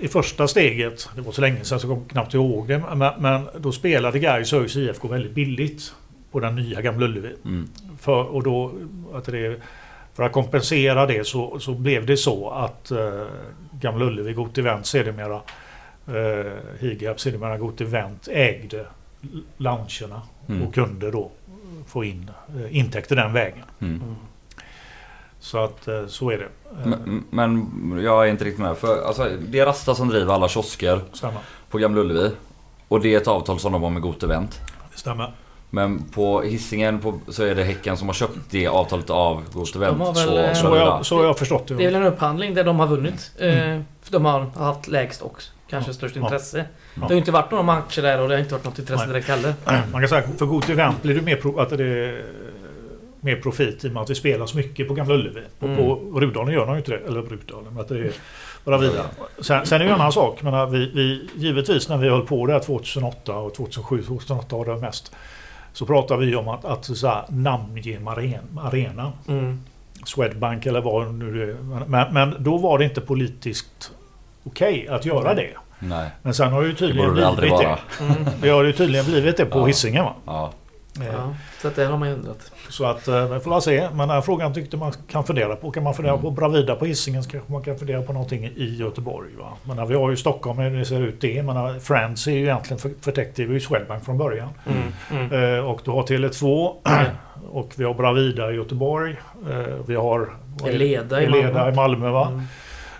[SPEAKER 2] i första steget, det var så länge sedan så jag kommer knappt ihåg det, men, men då spelade Gais ÖIS IFK väldigt billigt på den nya Gamla Ullevi.
[SPEAKER 4] mm,
[SPEAKER 2] För, och då, att det, för att kompensera det så, så blev det så att eh, Gamla Ullevi, Got Event sedermera, eh, Higab sedermera Got Event ägde loungerna
[SPEAKER 4] Mm.
[SPEAKER 2] och kunde då få in eh, intäkter den vägen.
[SPEAKER 4] mm.
[SPEAKER 2] Så att eh, så är det. Eh,
[SPEAKER 4] Men, men jag är inte riktigt med. För alltså, det är Rasta som driver alla kiosker
[SPEAKER 2] stämmer.
[SPEAKER 4] på Gamla Ullevi. Och det är ett avtal som de har med Got Event.
[SPEAKER 2] Det stämmer.
[SPEAKER 4] Men på Hisingen på, så är det Häcken som har köpt det avtalet av Got Event.
[SPEAKER 1] väl,
[SPEAKER 4] så,
[SPEAKER 1] eh,
[SPEAKER 2] Så har jag, så har jag förstått det.
[SPEAKER 1] Det är väl en upphandling där de har vunnit.
[SPEAKER 2] Mm.
[SPEAKER 1] Eh, för de har haft lägst och kanske störst intresse. Det har ju inte varit några matcher där och det har inte varit något intresse direkt heller.
[SPEAKER 2] Man kan säga för Got Event blir det mer, att det är mer profit i och med att vi spelar så mycket på Gamla Ullevi.
[SPEAKER 1] Mm.
[SPEAKER 2] på Rudalen gör de ju inte det. Eller Rudalen, att det är bara vidare. Sen, sen är det ju en annan sak. Men vi, vi, givetvis när vi höll på där 2008 och 2007, 2008 var det mest. Så pratade vi om att, att så här, namnge aren- arenan.
[SPEAKER 1] Mm.
[SPEAKER 2] Swedbank eller vad nu det är. Men, men då var det inte politiskt okej att göra det.
[SPEAKER 4] Nej,
[SPEAKER 2] Men sen har det ju tydligen
[SPEAKER 4] det
[SPEAKER 2] blivit
[SPEAKER 4] vara.
[SPEAKER 2] det.
[SPEAKER 1] Mm.
[SPEAKER 2] Det har ju tydligen blivit det på
[SPEAKER 4] Ja.
[SPEAKER 2] Hisingen va?
[SPEAKER 4] Ja.
[SPEAKER 2] Eh,
[SPEAKER 1] Ja, så att det har man ändrat.
[SPEAKER 2] Så att eh, vi får se. Men den här frågan tyckte man kan fundera på. Kan man fundera
[SPEAKER 4] Mm.
[SPEAKER 2] på Bravida på Hisingen så kanske man kan fundera på någonting i Göteborg. Va? Men när vi har ju Stockholm hur det ser ut det. Men Friends är ju egentligen för, förtäckt. Det är ju Swedbank från början.
[SPEAKER 1] Mm. Mm.
[SPEAKER 2] Eh, och du har Tele2 och vi har Bravida i Göteborg. Eh, vi har?
[SPEAKER 1] Eleda i Malmö.
[SPEAKER 2] i Malmö. Va?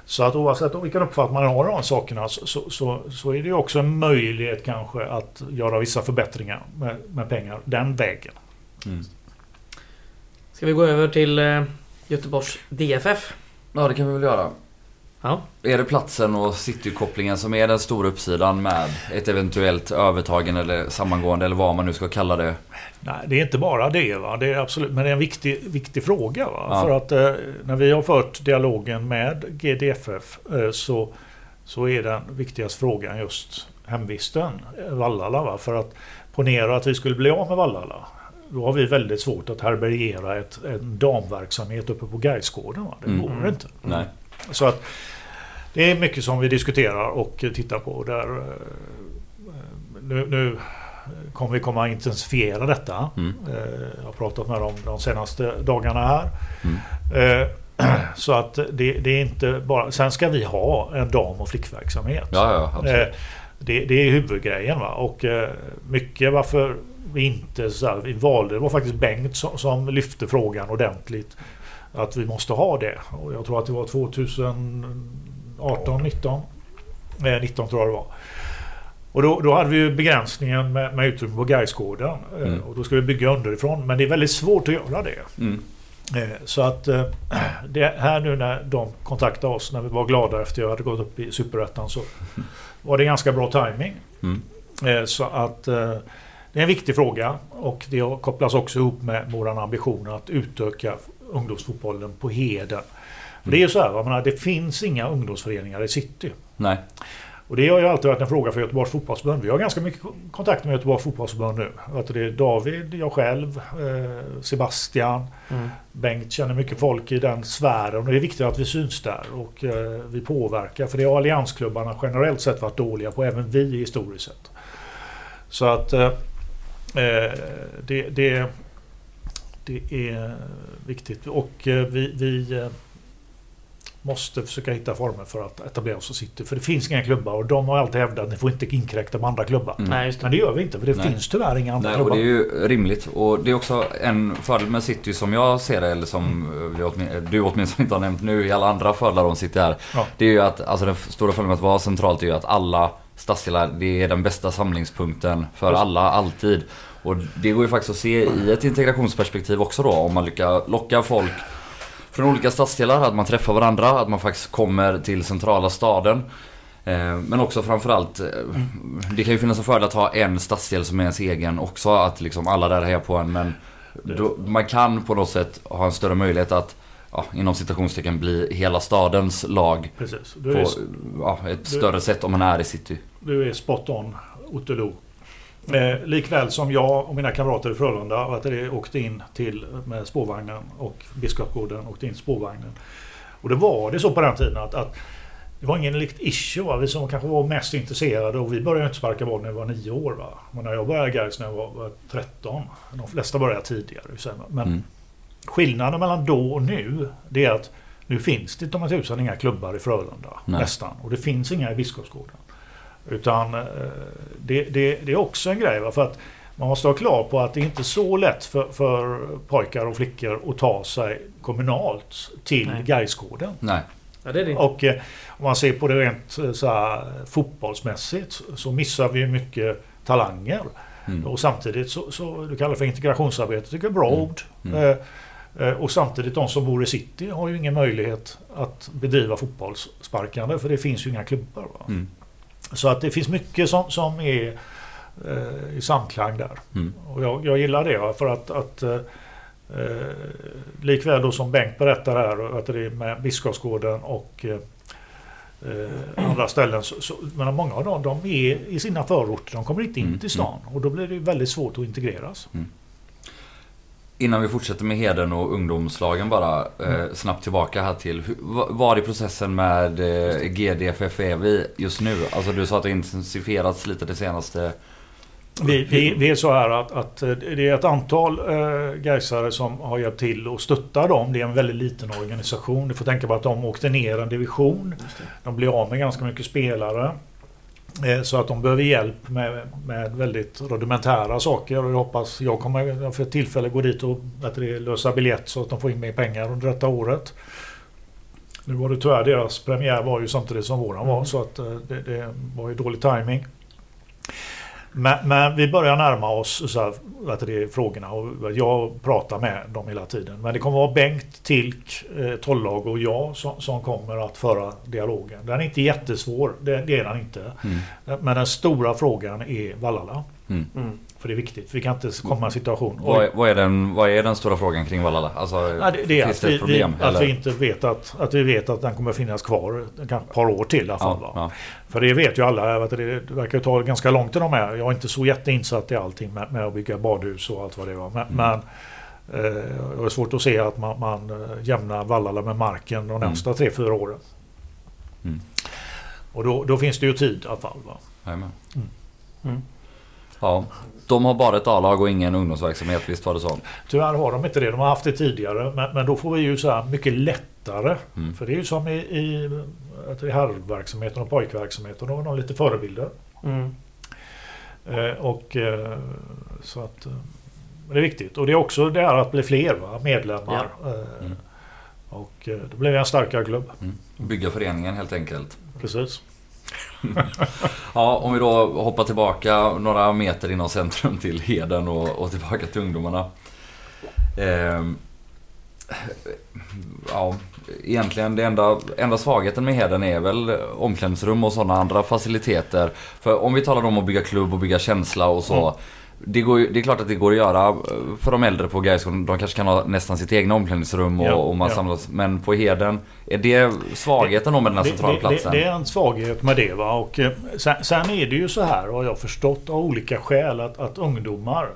[SPEAKER 2] Så att oavsett vilken uppfattning man har om sakerna så, så, så, så är det ju också en möjlighet kanske att göra vissa förbättringar med, med pengar den vägen.
[SPEAKER 4] Mm.
[SPEAKER 1] Ska vi gå över till eh, Göteborgs DFF?
[SPEAKER 4] ja, det kan vi väl göra.
[SPEAKER 1] Ja.
[SPEAKER 4] Är det platsen och citykopplingen som är den stora uppsidan med ett eventuellt övertagen eller sammangående eller vad man nu ska kalla det?
[SPEAKER 2] Nej, det är inte bara det. Va? Det är absolut, men det är en viktig, viktig fråga. Va?
[SPEAKER 4] Ja.
[SPEAKER 2] För att eh, när vi har fört dialogen med GDFF eh, så, så är den viktigaste frågan just hemvisten, eh, Vallala. Va? För att ponera att vi skulle bli av med Vallala. Då har vi väldigt svårt att härbärgera ett, en damverksamhet uppe på Gaisgården. Det
[SPEAKER 4] Mm.
[SPEAKER 2] går inte.
[SPEAKER 4] Nej.
[SPEAKER 2] Så att det är mycket som vi diskuterar och tittar på. Där, eh, nu, nu kommer vi komma att intensifiera detta.
[SPEAKER 4] Mm.
[SPEAKER 2] Eh, Jag har pratat med dem de senaste dagarna här.
[SPEAKER 4] Mm.
[SPEAKER 2] Eh, Så att det, det är inte bara... Sen ska vi ha en dam och flickverksamhet.
[SPEAKER 4] Ja, ja,
[SPEAKER 2] Det, det är huvudgrejen. Va? Och mycket varför vi inte så här, vi valde, det var faktiskt Bengt som, som lyfte frågan ordentligt. Att vi måste ha det. Och jag tror att det var 2018, 19. Eh, 19 tror jag det var. Och då, då hade vi ju begränsningen med, med utrymme på Gaisgården. Eh,
[SPEAKER 4] Mm.
[SPEAKER 2] Och då ska vi bygga underifrån. Men det är väldigt svårt att göra det.
[SPEAKER 4] Mm.
[SPEAKER 2] Eh, Så att eh, det här nu när de kontaktade oss när vi var glada efter jag hade gått upp i Superettan så var det ganska bra timing.
[SPEAKER 4] Mm.
[SPEAKER 2] Så att det är en viktig fråga och det kopplas också ihop med vår ambition att utöka ungdomsfotbollen på Heden. Det är ju så här, jag menar, det finns inga ungdomsföreningar i city.
[SPEAKER 4] Nej.
[SPEAKER 2] Och det har ju alltid varit en fråga för Göteborgs fotbollsförbund. Vi har ganska mycket kontakt med Göteborgs fotbollsförbund nu. Att det är David, jag själv, eh, Sebastian,
[SPEAKER 1] Mm.
[SPEAKER 2] Bengt känner mycket folk i den sfären. Och det är viktigt att vi syns där och eh, vi påverkar. För det har alliansklubbarna generellt sett varit dåliga på, även vi historiskt sett. Så att eh, eh, det, det, det är viktigt. Och eh, vi, vi eh, måste försöka hitta former för att etablera oss och City. För det finns inga klubbar och de har alltid hävdat att ni får inte inkräkta på andra klubbar.
[SPEAKER 4] Mm.
[SPEAKER 1] Nej, just det.
[SPEAKER 2] Men det gör vi inte för det
[SPEAKER 4] Nej.
[SPEAKER 2] finns tyvärr inga andra
[SPEAKER 4] Nej, och
[SPEAKER 2] klubbar.
[SPEAKER 4] det är ju rimligt. Och det är också en fördel med City som jag ser det, eller som
[SPEAKER 2] Mm.
[SPEAKER 4] du åtminstone inte har nämnt nu i alla andra fördelar om City här.
[SPEAKER 2] Ja.
[SPEAKER 4] Det är ju att, alltså den stora fördelen med att vara centralt är ju att alla stadsdelar, det är den bästa samlingspunkten för alla, alltid. Och det går ju faktiskt att se i ett integrationsperspektiv också då, om man lyckas locka folk från olika stadsdelar, att man träffar varandra, att man faktiskt kommer till centrala staden. Eh, Men också framförallt, eh, det kan ju finnas en fördel att ha en stadsdel som är ens egen också, att liksom alla där hejar på en. Men då, man kan på något sätt ha en större möjlighet att, ja, inom citationstecken, bli hela stadens lag
[SPEAKER 2] Precis.
[SPEAKER 4] På
[SPEAKER 2] är,
[SPEAKER 4] ja, ett större sätt om man är i city.
[SPEAKER 2] du är spot on, Otto Eh, likväl som jag och mina kamrater i Frölunda att det åkte in till med spårvagnen och Biskopsgården åkte in spårvagnen. Och det var det så på den tiden att, att det var ingen likt issue. Va? Vi som kanske var mest intresserade och vi började inte sparka boll när vi var nio år. Va? Men när jag började Gais när jag var, var 13. De flesta började tidigare. Men
[SPEAKER 4] Mm.
[SPEAKER 2] skillnaden mellan då och nu det är att nu finns det de tusan inga klubbar i Frölunda.
[SPEAKER 4] Nej.
[SPEAKER 2] Nästan. Och det finns inga i Biskopsgården. Utan eh, det, det, det är också en grej. Va? För att man måste vara klar på att det är inte så lätt för, för pojkar och flickor att ta sig kommunalt till
[SPEAKER 1] Nej.
[SPEAKER 2] Gaisgården.
[SPEAKER 4] Nej.
[SPEAKER 1] Ja, det är det inte.
[SPEAKER 2] Och eh, om man ser på det rent eh, så här, fotbollsmässigt så missar vi mycket talanger.
[SPEAKER 4] Mm.
[SPEAKER 2] Och samtidigt så, så du kallar det för integrationsarbete, tycker jag är bra
[SPEAKER 4] Mm.
[SPEAKER 2] ord.
[SPEAKER 4] Mm.
[SPEAKER 2] Och samtidigt de som bor i city har ju ingen möjlighet att bedriva fotbollssparkande för det finns ju inga klubbar.
[SPEAKER 4] Mm.
[SPEAKER 2] Så att det finns mycket som, som är eh, i samklang där.
[SPEAKER 4] Mm.
[SPEAKER 2] Och jag, jag gillar det för att, att eh, eh, likväl då som Bengt berättar här att det är med Biskopsgården och eh, eh, andra ställen. Så, så, men många av dem de är i sina förorter. De kommer inte in
[SPEAKER 4] Mm,
[SPEAKER 2] till stan. Och då blir det väldigt svårt att integreras.
[SPEAKER 4] Innan vi fortsätter med Heden och ungdomslagen bara, eh, snabbt tillbaka här till, var i processen med eh, GDFF är vi just nu? Alltså du sa att det intensifierats lite det senaste.
[SPEAKER 2] Vi, vi, vi är så här att, att eh, det är ett antal eh, Gaisare som har hjälpt till och stöttar dem. Det är en väldigt liten organisation. Du får tänka på att de åkte ner en division. De blir av med ganska mycket spelare. Eh, Så att de behöver hjälp med, med väldigt rudimentära saker. Och jag hoppas jag kommer för tillfälle gå dit och att det, lösa biljett så att de får in mer pengar under detta året. Nu var det tyvärr deras premiär var ju samtidigt som våran var
[SPEAKER 1] Mm.
[SPEAKER 2] så att eh, det, det var ju dålig timing. Men, men vi börjar närma oss så här, att det är frågorna och jag pratar med dem hela tiden. Men det kommer vara Bengt, Tilk, eh, Tollag och jag som, som kommer att föra dialogen. Den är inte jättesvår, det, det är den inte.
[SPEAKER 4] Mm.
[SPEAKER 2] Men den stora frågan är Vallala.
[SPEAKER 4] Mm.
[SPEAKER 1] Mm.
[SPEAKER 2] För det är viktigt. Vi kan inte komma i en situation...
[SPEAKER 4] Vad, är, vad, är den, vad är den stora frågan kring Vallala? Alltså,
[SPEAKER 2] Ja, det, det är
[SPEAKER 4] finns
[SPEAKER 2] att
[SPEAKER 4] det
[SPEAKER 2] vi,
[SPEAKER 4] ett problem?
[SPEAKER 2] vi, att vi inte vet att, att vi vet att den kommer finnas kvar kanske ett par år till i alla fall.
[SPEAKER 4] ja, ja.
[SPEAKER 2] För det vet ju alla, att det, verkar ta ganska långt till de här. Jag är inte så jätteinsatt i allting med, med att bygga badhus och allt vad det var. Men,
[SPEAKER 4] Mm.
[SPEAKER 2] men eh, det är svårt att se att man, man eh, jämnar Vallala med marken de
[SPEAKER 4] Mm.
[SPEAKER 2] närmsta tre, fyra åren.
[SPEAKER 4] Mm.
[SPEAKER 2] Och då, då finns det ju tid i alla fall. Va?
[SPEAKER 4] Jajamän.
[SPEAKER 1] Mm.
[SPEAKER 4] Ja, de har bara ett A-lag och ingen ungdomsverksamhet, visst var det så?
[SPEAKER 2] Tyvärr har de inte det. De har haft det tidigare. Men, men då får vi ju så här mycket lättare.
[SPEAKER 4] Mm.
[SPEAKER 2] För det är ju som i, i, i herrverksamheten och pojkverksamheten. Då har de lite förebilder.
[SPEAKER 1] Mm.
[SPEAKER 2] Eh, och och så att eh, det är viktigt. Och det är också det här att bli fler va? medlemmar. Eh,
[SPEAKER 4] Mm.
[SPEAKER 2] Och eh, då blir vi en starkare klubb.
[SPEAKER 4] Mm. Bygga föreningen helt enkelt.
[SPEAKER 2] Precis.
[SPEAKER 4] Ja, om vi då hoppar tillbaka några meter inom centrum till Heden och, och tillbaka till ungdomarna. Eh, ja, egentligen det enda, enda svagheten med Heden är väl omklädningsrum och sådana andra faciliteter. För om vi talar om att bygga klubb och bygga känsla och så. Mm det, går, det är klart att det går att göra eh, för de äldre på Gaisgården. De kanske kan ha nästan sitt egna omklädningsrum och,
[SPEAKER 2] Ja,
[SPEAKER 4] och man
[SPEAKER 2] ja.
[SPEAKER 4] samlas. Men på Heden, är det svagheten då med den här
[SPEAKER 2] Det,
[SPEAKER 4] centrala
[SPEAKER 2] det,
[SPEAKER 4] platsen?
[SPEAKER 2] det, det är en svaghet med det. Va? Och, eh, sen, sen är det ju så här, har jag förstått av olika skäl, att, att ungdomar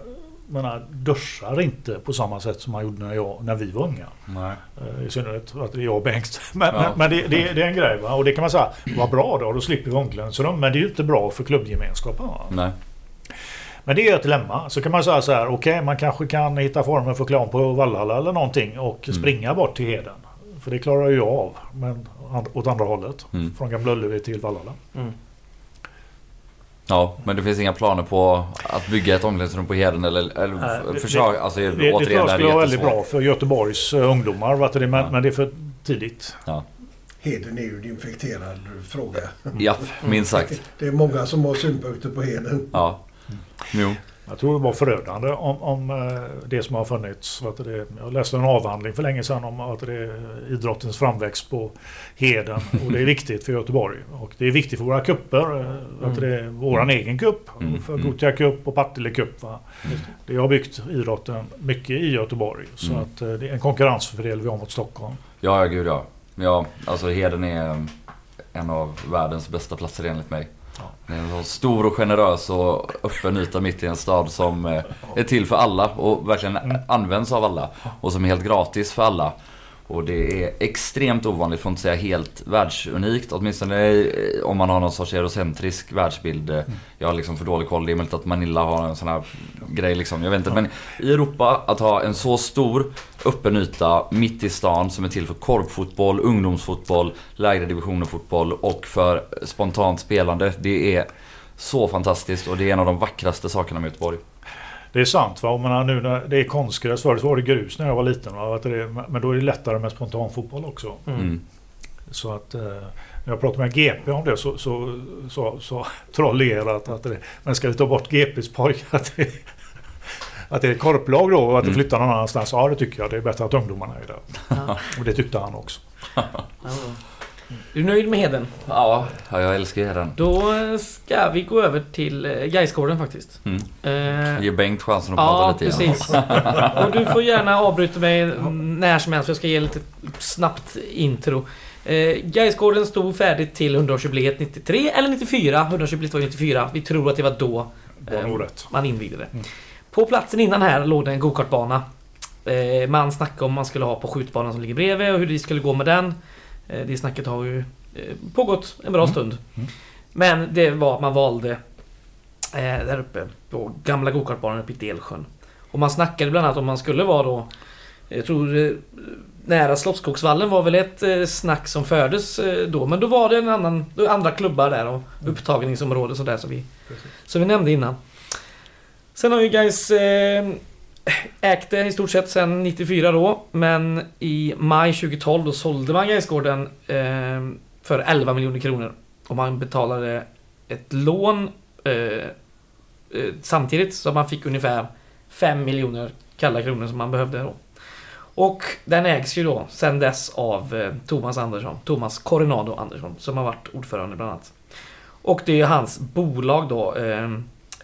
[SPEAKER 2] menar, duschar inte på samma sätt som man gjorde när, jag, när vi var unga.
[SPEAKER 4] Nej.
[SPEAKER 2] Eh, I synnerhet att det är jag och Bengt. Men,
[SPEAKER 4] Ja.
[SPEAKER 2] men, men det, det, det är en grej. Va? Och det kan man säga, vad bra då, då slipper vi omklädningsrum. Men det är ju inte bra för klubbgemenskapen. Va?
[SPEAKER 4] Nej.
[SPEAKER 2] Men det är ett dilemma. Så kan man säga så här, okej man kanske kan hitta former för klan på Vallhalla eller någonting och
[SPEAKER 4] Mm.
[SPEAKER 2] springa bort till Heden. För det klarar ju jag av. Men åt andra hållet.
[SPEAKER 4] Mm.
[SPEAKER 2] Från Gamla Ullevi till Vallhalla.
[SPEAKER 1] Mm.
[SPEAKER 4] Ja, men det finns inga planer på att bygga ett omklädningsrum på Heden eller, eller
[SPEAKER 2] Nej, det-
[SPEAKER 4] försök, alltså
[SPEAKER 2] Det, det tror
[SPEAKER 4] återigen,
[SPEAKER 2] jag
[SPEAKER 4] det här
[SPEAKER 2] skulle
[SPEAKER 4] är
[SPEAKER 2] vara väldigt bra för Göteborgs eh, ungdomar. Vet du, men,
[SPEAKER 4] Ja.
[SPEAKER 2] men det är för tidigt.
[SPEAKER 3] Heden är ju en infekterad fråga.
[SPEAKER 4] Ja, minst sagt.
[SPEAKER 3] Det är många som har synpunkter på heden.
[SPEAKER 4] Ja. Jo.
[SPEAKER 2] Jag tror det var förödande om, om eh, det som har funnits. Du, det, jag läste en avhandling för länge sedan om att det är idrottens framväxt på Heden. Och det är viktigt för Göteborg. Och det är viktigt för våra kupper. eh, du, det är våran egen kupp.
[SPEAKER 4] Mm,
[SPEAKER 2] För
[SPEAKER 4] mm.
[SPEAKER 2] Gothia Cup och Partille Cup. Va? Det har byggt idrotten mycket i Göteborg. Så
[SPEAKER 4] Mm.
[SPEAKER 2] att eh, det är en konkurrensfördel vi har mot Stockholm.
[SPEAKER 4] Ja, ja, gud ja. Ja, alltså Heden är en av världens bästa platser enligt mig. En så stor och generös och öppen yta mitt i en stad som eh, är till för alla och verkligen
[SPEAKER 2] Mm.
[SPEAKER 4] används av alla. Och som är helt gratis för alla. Och det är extremt ovanligt, för att inte säga helt världsunikt. Åtminstone eh, om man har någon sorts eurocentrisk världsbild.
[SPEAKER 2] Mm.
[SPEAKER 4] Eh, Jag har liksom för dålig koll. Det är möjligt att Manila har en sån här grej liksom. Jag vet inte. Men i Europa, att ha en så stor öppen yta mitt i stan som är till för korpfotboll, ungdomsfotboll, lägre divisioner fotboll och för spontant spelande. Det är så fantastiskt och det är en av de vackraste sakerna med Göteborg.
[SPEAKER 2] Det är sant. Va? Men nu när det är konstgräs. Förut var det grus när jag var liten. Va? Men då är det lättare med spontanfotboll också.
[SPEAKER 4] Mm.
[SPEAKER 2] Så att eh, när jag pratade med GP om det så, så, så, så trollerade att, att det, men ska vi ta bort GPs pojk att det, att det är korplag då och att det
[SPEAKER 4] Mm.
[SPEAKER 2] flyttar någon annanstans. Ja det tycker jag. Det är bättre att ungdomarna är där.
[SPEAKER 1] Ja.
[SPEAKER 2] Och det tyckte han också.
[SPEAKER 1] Ja. Är du nöjd med Heden?
[SPEAKER 4] Ja, ja, jag älskar Heden.
[SPEAKER 1] Då ska vi gå över till eh, Gaisgården faktiskt.
[SPEAKER 4] Mm.
[SPEAKER 1] Eh,
[SPEAKER 4] Ge Bengt chansen att prata
[SPEAKER 1] Ja,
[SPEAKER 4] lite igen.
[SPEAKER 1] precis. Och du får gärna avbryta mig när som helst för jag ska ge lite snabbt intro. Eh, Gaisgården stod färdigt till 100-årsjubileet 93 eller 94. 100-årsjubileet var 94. Vi tror att det var då eh, man invigde det.
[SPEAKER 2] Mm.
[SPEAKER 1] På platsen innan här låg det en gokartbana. Eh, man snackade om man skulle ha på skjutbanan som ligger bredvid och hur det skulle gå med den. Eh, det snacket har ju eh, pågått en bra
[SPEAKER 2] Mm.
[SPEAKER 1] stund.
[SPEAKER 2] Mm.
[SPEAKER 1] Men det var att man valde där uppe på gamla gokartbanan uppe i Delsjön. Och man snackade bland annat om man skulle vara då jag tror nära Slottsskogsvallen var väl ett snack som fördes då. Men då var det en annan, andra klubbar där och upptagningsområde och sådär som vi,
[SPEAKER 2] Precis.
[SPEAKER 1] som vi nämnde innan. Sen har ju guys eh, ägt det i stort sett sedan 94 då. Men i maj 2012 då sålde man Gaisgården eh, för 11 miljoner kronor. Och man betalade ett lån eh, eh samtidigt så man fick ungefär 5 miljoner kalla kronor som man behövde då. Och den ägs ju då sen dess av eh, Thomas Andersson, Thomas Coronado Andersson, som har varit ordförande bland annat. Och det är ju hans bolag då, eh,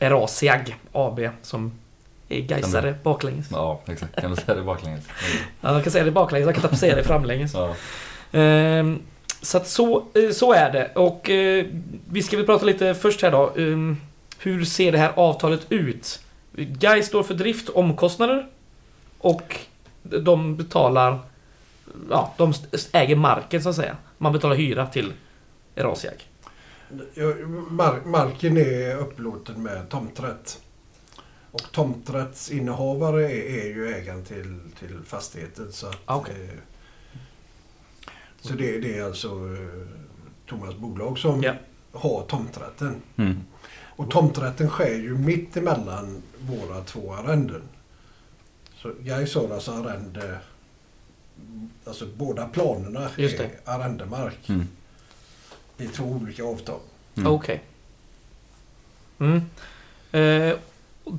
[SPEAKER 1] Erasiag AB, som är Gaisare baklänges.
[SPEAKER 4] Ja, exakt. Kan du säga det baklänges?
[SPEAKER 1] Ja, jag kan säga det baklänges, jag kan inte säga det framlänges.
[SPEAKER 4] Ja.
[SPEAKER 1] Ehm, så att så, eh, så är det. Och eh, vi ska väl prata lite först här då. Ehm, hur ser det här avtalet ut? Guy står för drift, omkostnader och de betalar... Ja, de äger marken så att säga. Man betalar hyra till Erasiag.
[SPEAKER 3] Mark, marken är upplåten med tomträtt. Och tomträttsinnehavare är, är ju ägaren till, till fastigheten. Så, att,
[SPEAKER 1] Ah, okej.
[SPEAKER 3] eh, så det, det är alltså eh, Thomas bolag som
[SPEAKER 1] Ja.
[SPEAKER 3] har tomträtten.
[SPEAKER 4] Mm.
[SPEAKER 3] Och tomträtten sker ju mitt emellan våra två arrenden. Så Gais har alltså arrende... Alltså båda planerna
[SPEAKER 1] Just det.
[SPEAKER 3] är arrendemark
[SPEAKER 4] Mm.
[SPEAKER 3] I två olika avtal.
[SPEAKER 4] Mm.
[SPEAKER 1] Okej. Mm. Eh,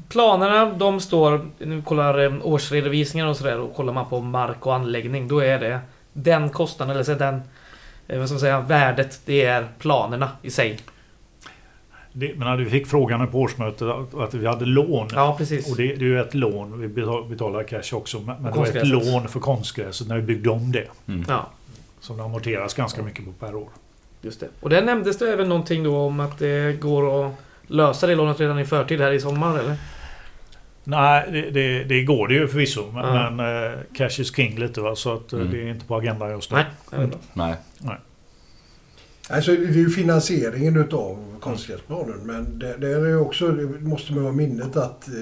[SPEAKER 1] planerna de står, nu kollar eh, årsredovisningar och sådär och kollar man på mark och anläggning då är det den kostnaden, eller så den, eh, vad ska man säga, värdet det är planerna i sig.
[SPEAKER 2] Det, men vi fick frågan på årsmötet att, att vi hade lån.
[SPEAKER 1] Ja, precis.
[SPEAKER 2] Och det, det är ju ett lån. Vi betal- betalar cash också. Men, det var ett lån för konstgräset när vi byggde om det.
[SPEAKER 1] Ja,
[SPEAKER 2] Som det amorteras ganska mycket på per år.
[SPEAKER 1] Just det. Och där nämndes det även någonting då om att det går att lösa det lånet redan i förtid här i sommar, eller?
[SPEAKER 2] Nej, det, det, det går det ju förvisso. Men,
[SPEAKER 1] Ja.
[SPEAKER 2] men eh, cash is king lite va. Så att eh,
[SPEAKER 4] Mm.
[SPEAKER 2] det är inte på agendan just nu.
[SPEAKER 1] Nej, vet inte.
[SPEAKER 4] Nej.
[SPEAKER 3] Alltså, det är ju finansieringen utav konstgräsplanen. Men det, det är ju också, det måste man ha minnet att eh,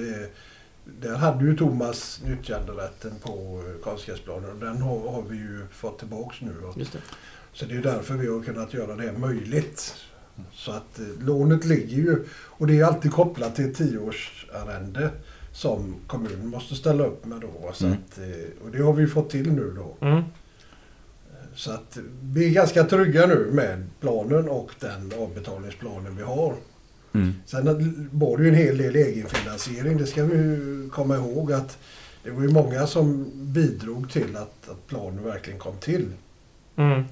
[SPEAKER 3] där hade ju Thomas nyttjanderätten på eh, konstgräsplanen. Och den har, har vi ju fått tillbaks nu.
[SPEAKER 1] Just det.
[SPEAKER 3] Så det är därför vi har kunnat göra det möjligt. Så att eh, lånet ligger ju, och det är alltid kopplat till ett tioårsarrende som kommunen måste ställa upp med då. Så
[SPEAKER 4] Mm.
[SPEAKER 3] att, eh, och det har vi fått till nu då.
[SPEAKER 1] Mm.
[SPEAKER 3] Så att vi är ganska trygga nu med planen och den avbetalningsplanen vi har.
[SPEAKER 4] Mm.
[SPEAKER 3] Sen var det ju en hel del egenfinansiering. Det ska vi ju komma ihåg att det var ju många som bidrog till att, att planen verkligen kom till.
[SPEAKER 1] Mm.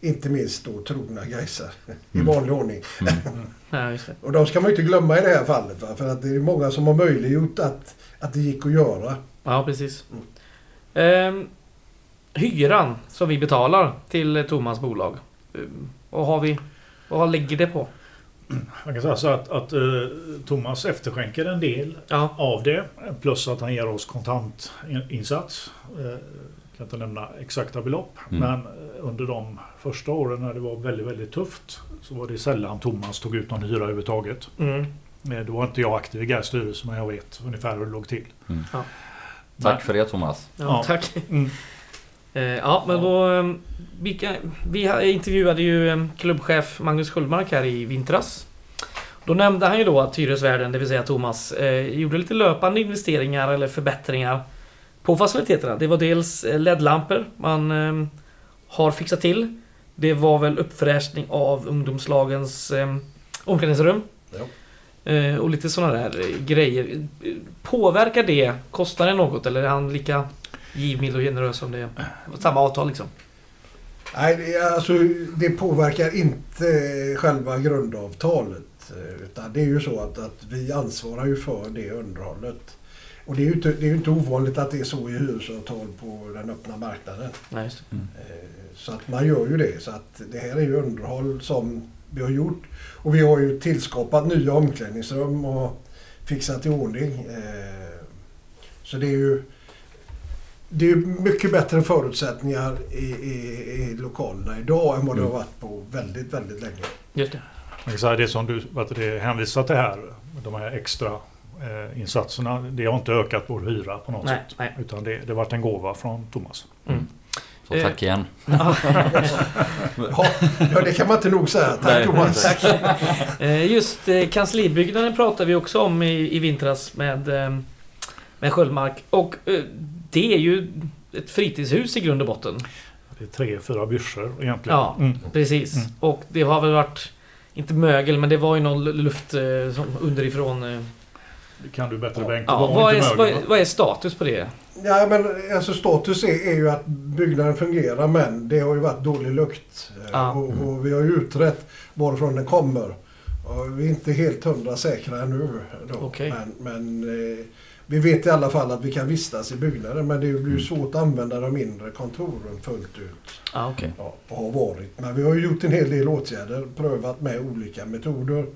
[SPEAKER 3] Inte minst då trogna Gaisar i
[SPEAKER 4] Mm.
[SPEAKER 3] vanlig ordning.
[SPEAKER 1] Just det.
[SPEAKER 3] Och de ska man inte glömma i det här fallet. Va? För att det är många som har möjliggjort att, att det gick att göra.
[SPEAKER 1] Ja, precis. Ehm, hyran som vi betalar till eh, Thomas bolag. Ehm, vad har vi? Vad ligger det på?
[SPEAKER 2] Man kan säga så att, att eh, Thomas efterskänker en del
[SPEAKER 1] Ja,
[SPEAKER 2] av det. Plus att han ger oss kontantinsats. Eh, kan inte nämna exakta belopp.
[SPEAKER 4] Mm.
[SPEAKER 2] Men eh, under de första åren när det var väldigt, väldigt tufft så var det sällan Thomas tog ut någon hyra överhuvudtaget.
[SPEAKER 1] mm.
[SPEAKER 2] Eh, Då var inte jag aktiv i GAIS styrelse men jag vet ungefär hur det låg till.
[SPEAKER 4] Tack för det Thomas.
[SPEAKER 1] ja,
[SPEAKER 2] Ja.
[SPEAKER 1] tack.
[SPEAKER 2] Mm.
[SPEAKER 1] Eh, ja, men då... ehm, Vilka, vi intervjuade ju ehm, klubbchef Magnus Sköldmark här i vintras. Då nämnde han ju då att hyresvärden, det vill säga Thomas, eh, gjorde lite löpande investeringar eller förbättringar på faciliteterna. Det var dels LED-lampor man ehm, har fixat till. Det var väl uppfräschning av ungdomslagens eh, omklädningsrum.
[SPEAKER 3] Ja.
[SPEAKER 1] Eh, och lite sådana där grejer. Påverkar det? Kostar det något eller är han lika givmild och generös som det är? Samma avtal liksom.
[SPEAKER 3] Nej, det, alltså, det påverkar inte själva grundavtalet. eh, Utan det är ju så att, att vi ansvarar ju för det underhållet. Och det är, ju inte, det är inte ovanligt att det är så i hyresavtal på den öppna marknaden.
[SPEAKER 1] Nej, just det.
[SPEAKER 3] Eh, Så att man gör ju det. Så att det här är ju underhåll som vi har gjort. Och vi har ju tillskapat nya omklädningsrum och fixat i ordning. Eh, Så det är ju det är mycket bättre förutsättningar i, i, i lokalerna idag än vad det har
[SPEAKER 4] Mm.
[SPEAKER 3] varit på väldigt, väldigt länge.
[SPEAKER 1] Just det.
[SPEAKER 2] Det som du det hänvisar till här, de här extra eh, insatserna, det har inte ökat vår hyra på något
[SPEAKER 1] Nej,
[SPEAKER 2] sätt.
[SPEAKER 1] nej.
[SPEAKER 2] Utan det, det har varit en gåva från Thomas.
[SPEAKER 1] Mm.
[SPEAKER 4] Så
[SPEAKER 1] Eh.
[SPEAKER 4] tack igen.
[SPEAKER 3] Ja, ja det kan man inte nog säga. Tack
[SPEAKER 4] Nej,
[SPEAKER 3] Thomas.
[SPEAKER 4] tack.
[SPEAKER 1] Eh, Just eh, kanslibyggnaden pratade vi också om i, i vintras med, med Sköldmark. Och det är ju ett fritidshus i grund och botten.
[SPEAKER 2] Det är tre, fyra byrsor egentligen.
[SPEAKER 1] Ja.
[SPEAKER 2] Mm.
[SPEAKER 1] Precis.
[SPEAKER 2] Mm.
[SPEAKER 1] Och det har väl varit, inte mögel, men det var ju någon luft som underifrån.
[SPEAKER 2] Det kan du bättre Bengt.
[SPEAKER 1] Ja, vad, är, vad, är,
[SPEAKER 2] va?
[SPEAKER 1] vad är status på det?
[SPEAKER 3] Ja, men alltså status är, är ju att byggnaden fungerar men det har ju varit dålig lukt.
[SPEAKER 1] Ja.
[SPEAKER 3] Och, och vi har ju utrett varifrån den kommer. Och vi är inte helt hundra säkra ännu. Då.
[SPEAKER 1] Okej.
[SPEAKER 3] Men, men eh, vi vet i alla fall att vi kan vistas i byggnaden men det blir
[SPEAKER 1] Mm.
[SPEAKER 3] ju svårt att använda de mindre kontoren fullt ut.
[SPEAKER 1] Ja, okej.
[SPEAKER 3] Ja, och har varit. Men vi har ju gjort en hel del åtgärder, prövat med olika metoder.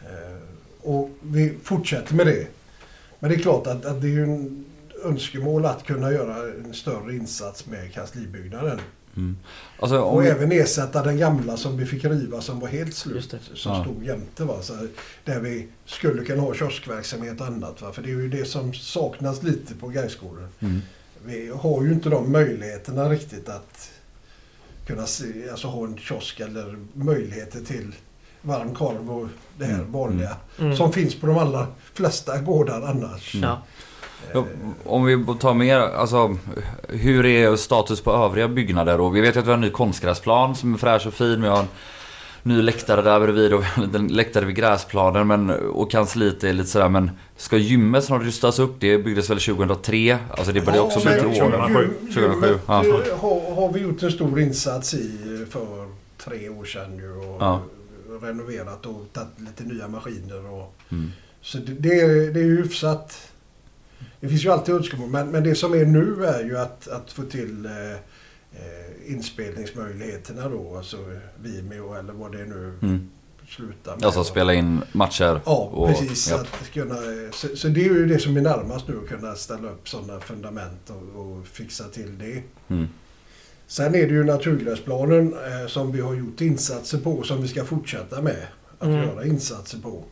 [SPEAKER 3] Eh, och vi fortsätter med det. Men det är klart att, att det är ju en önskemål att kunna göra en större insats med kanslibyggnaden.
[SPEAKER 4] Mm. Alltså,
[SPEAKER 3] Och
[SPEAKER 4] vi,
[SPEAKER 3] även ersätta den gamla som vi fick riva som var helt slut. Som
[SPEAKER 4] Ja.
[SPEAKER 3] stod jämte. Va? Så där vi skulle kunna ha kioskverksamhet och annat. Va? För det är ju det som saknas lite på Gaisgården.
[SPEAKER 4] mm.
[SPEAKER 3] Vi har ju inte de möjligheterna riktigt att kunna se, alltså ha en kiosk eller möjligheter till varm korv och det här
[SPEAKER 4] Mm.
[SPEAKER 3] vanliga.
[SPEAKER 1] Mm.
[SPEAKER 3] Som finns på de allra flesta gårdar annars.
[SPEAKER 4] Mm.
[SPEAKER 1] Ja.
[SPEAKER 4] Ja, om vi tar mer, alltså hur är status på övriga byggnader? Och vi vet ju att vi har en ny konstgräsplan som är fräsch och fin. Vi har en ny läktare där bredvid och en liten läktare vid gräsplanen. Men, och kansliet är lite sådär, men ska gymmet snart rustas upp? Det byggdes väl 2003? Alltså det började också bli till år.
[SPEAKER 2] 2007.
[SPEAKER 3] gym-
[SPEAKER 4] 2007,
[SPEAKER 3] gymmet,
[SPEAKER 4] ja.
[SPEAKER 3] eh, har, har vi gjort en stor insats i för tre år sedan nu. Och
[SPEAKER 4] Ja.
[SPEAKER 3] Renoverat och tagit lite nya maskiner. Och,
[SPEAKER 4] Mm.
[SPEAKER 3] så det, det, är, det är ju hyfsat. Det finns ju alltid önskemål men, men det som är nu är ju att, att få till eh, eh, inspelningsmöjligheterna då. Alltså Vimeo eller vad det nu
[SPEAKER 4] Mm.
[SPEAKER 3] slutar med.
[SPEAKER 4] Alltså spela in matcher.
[SPEAKER 3] Ja,
[SPEAKER 4] och,
[SPEAKER 3] precis.
[SPEAKER 4] ja.
[SPEAKER 3] Att kunna, så, så det är ju det som är närmast nu, att kunna ställa upp sådana fundament och, och fixa till det.
[SPEAKER 4] Mm.
[SPEAKER 3] Sen är det ju naturgräsplanen eh, som vi har gjort insatser på som vi ska fortsätta med att
[SPEAKER 1] Mm.
[SPEAKER 3] göra insatser på.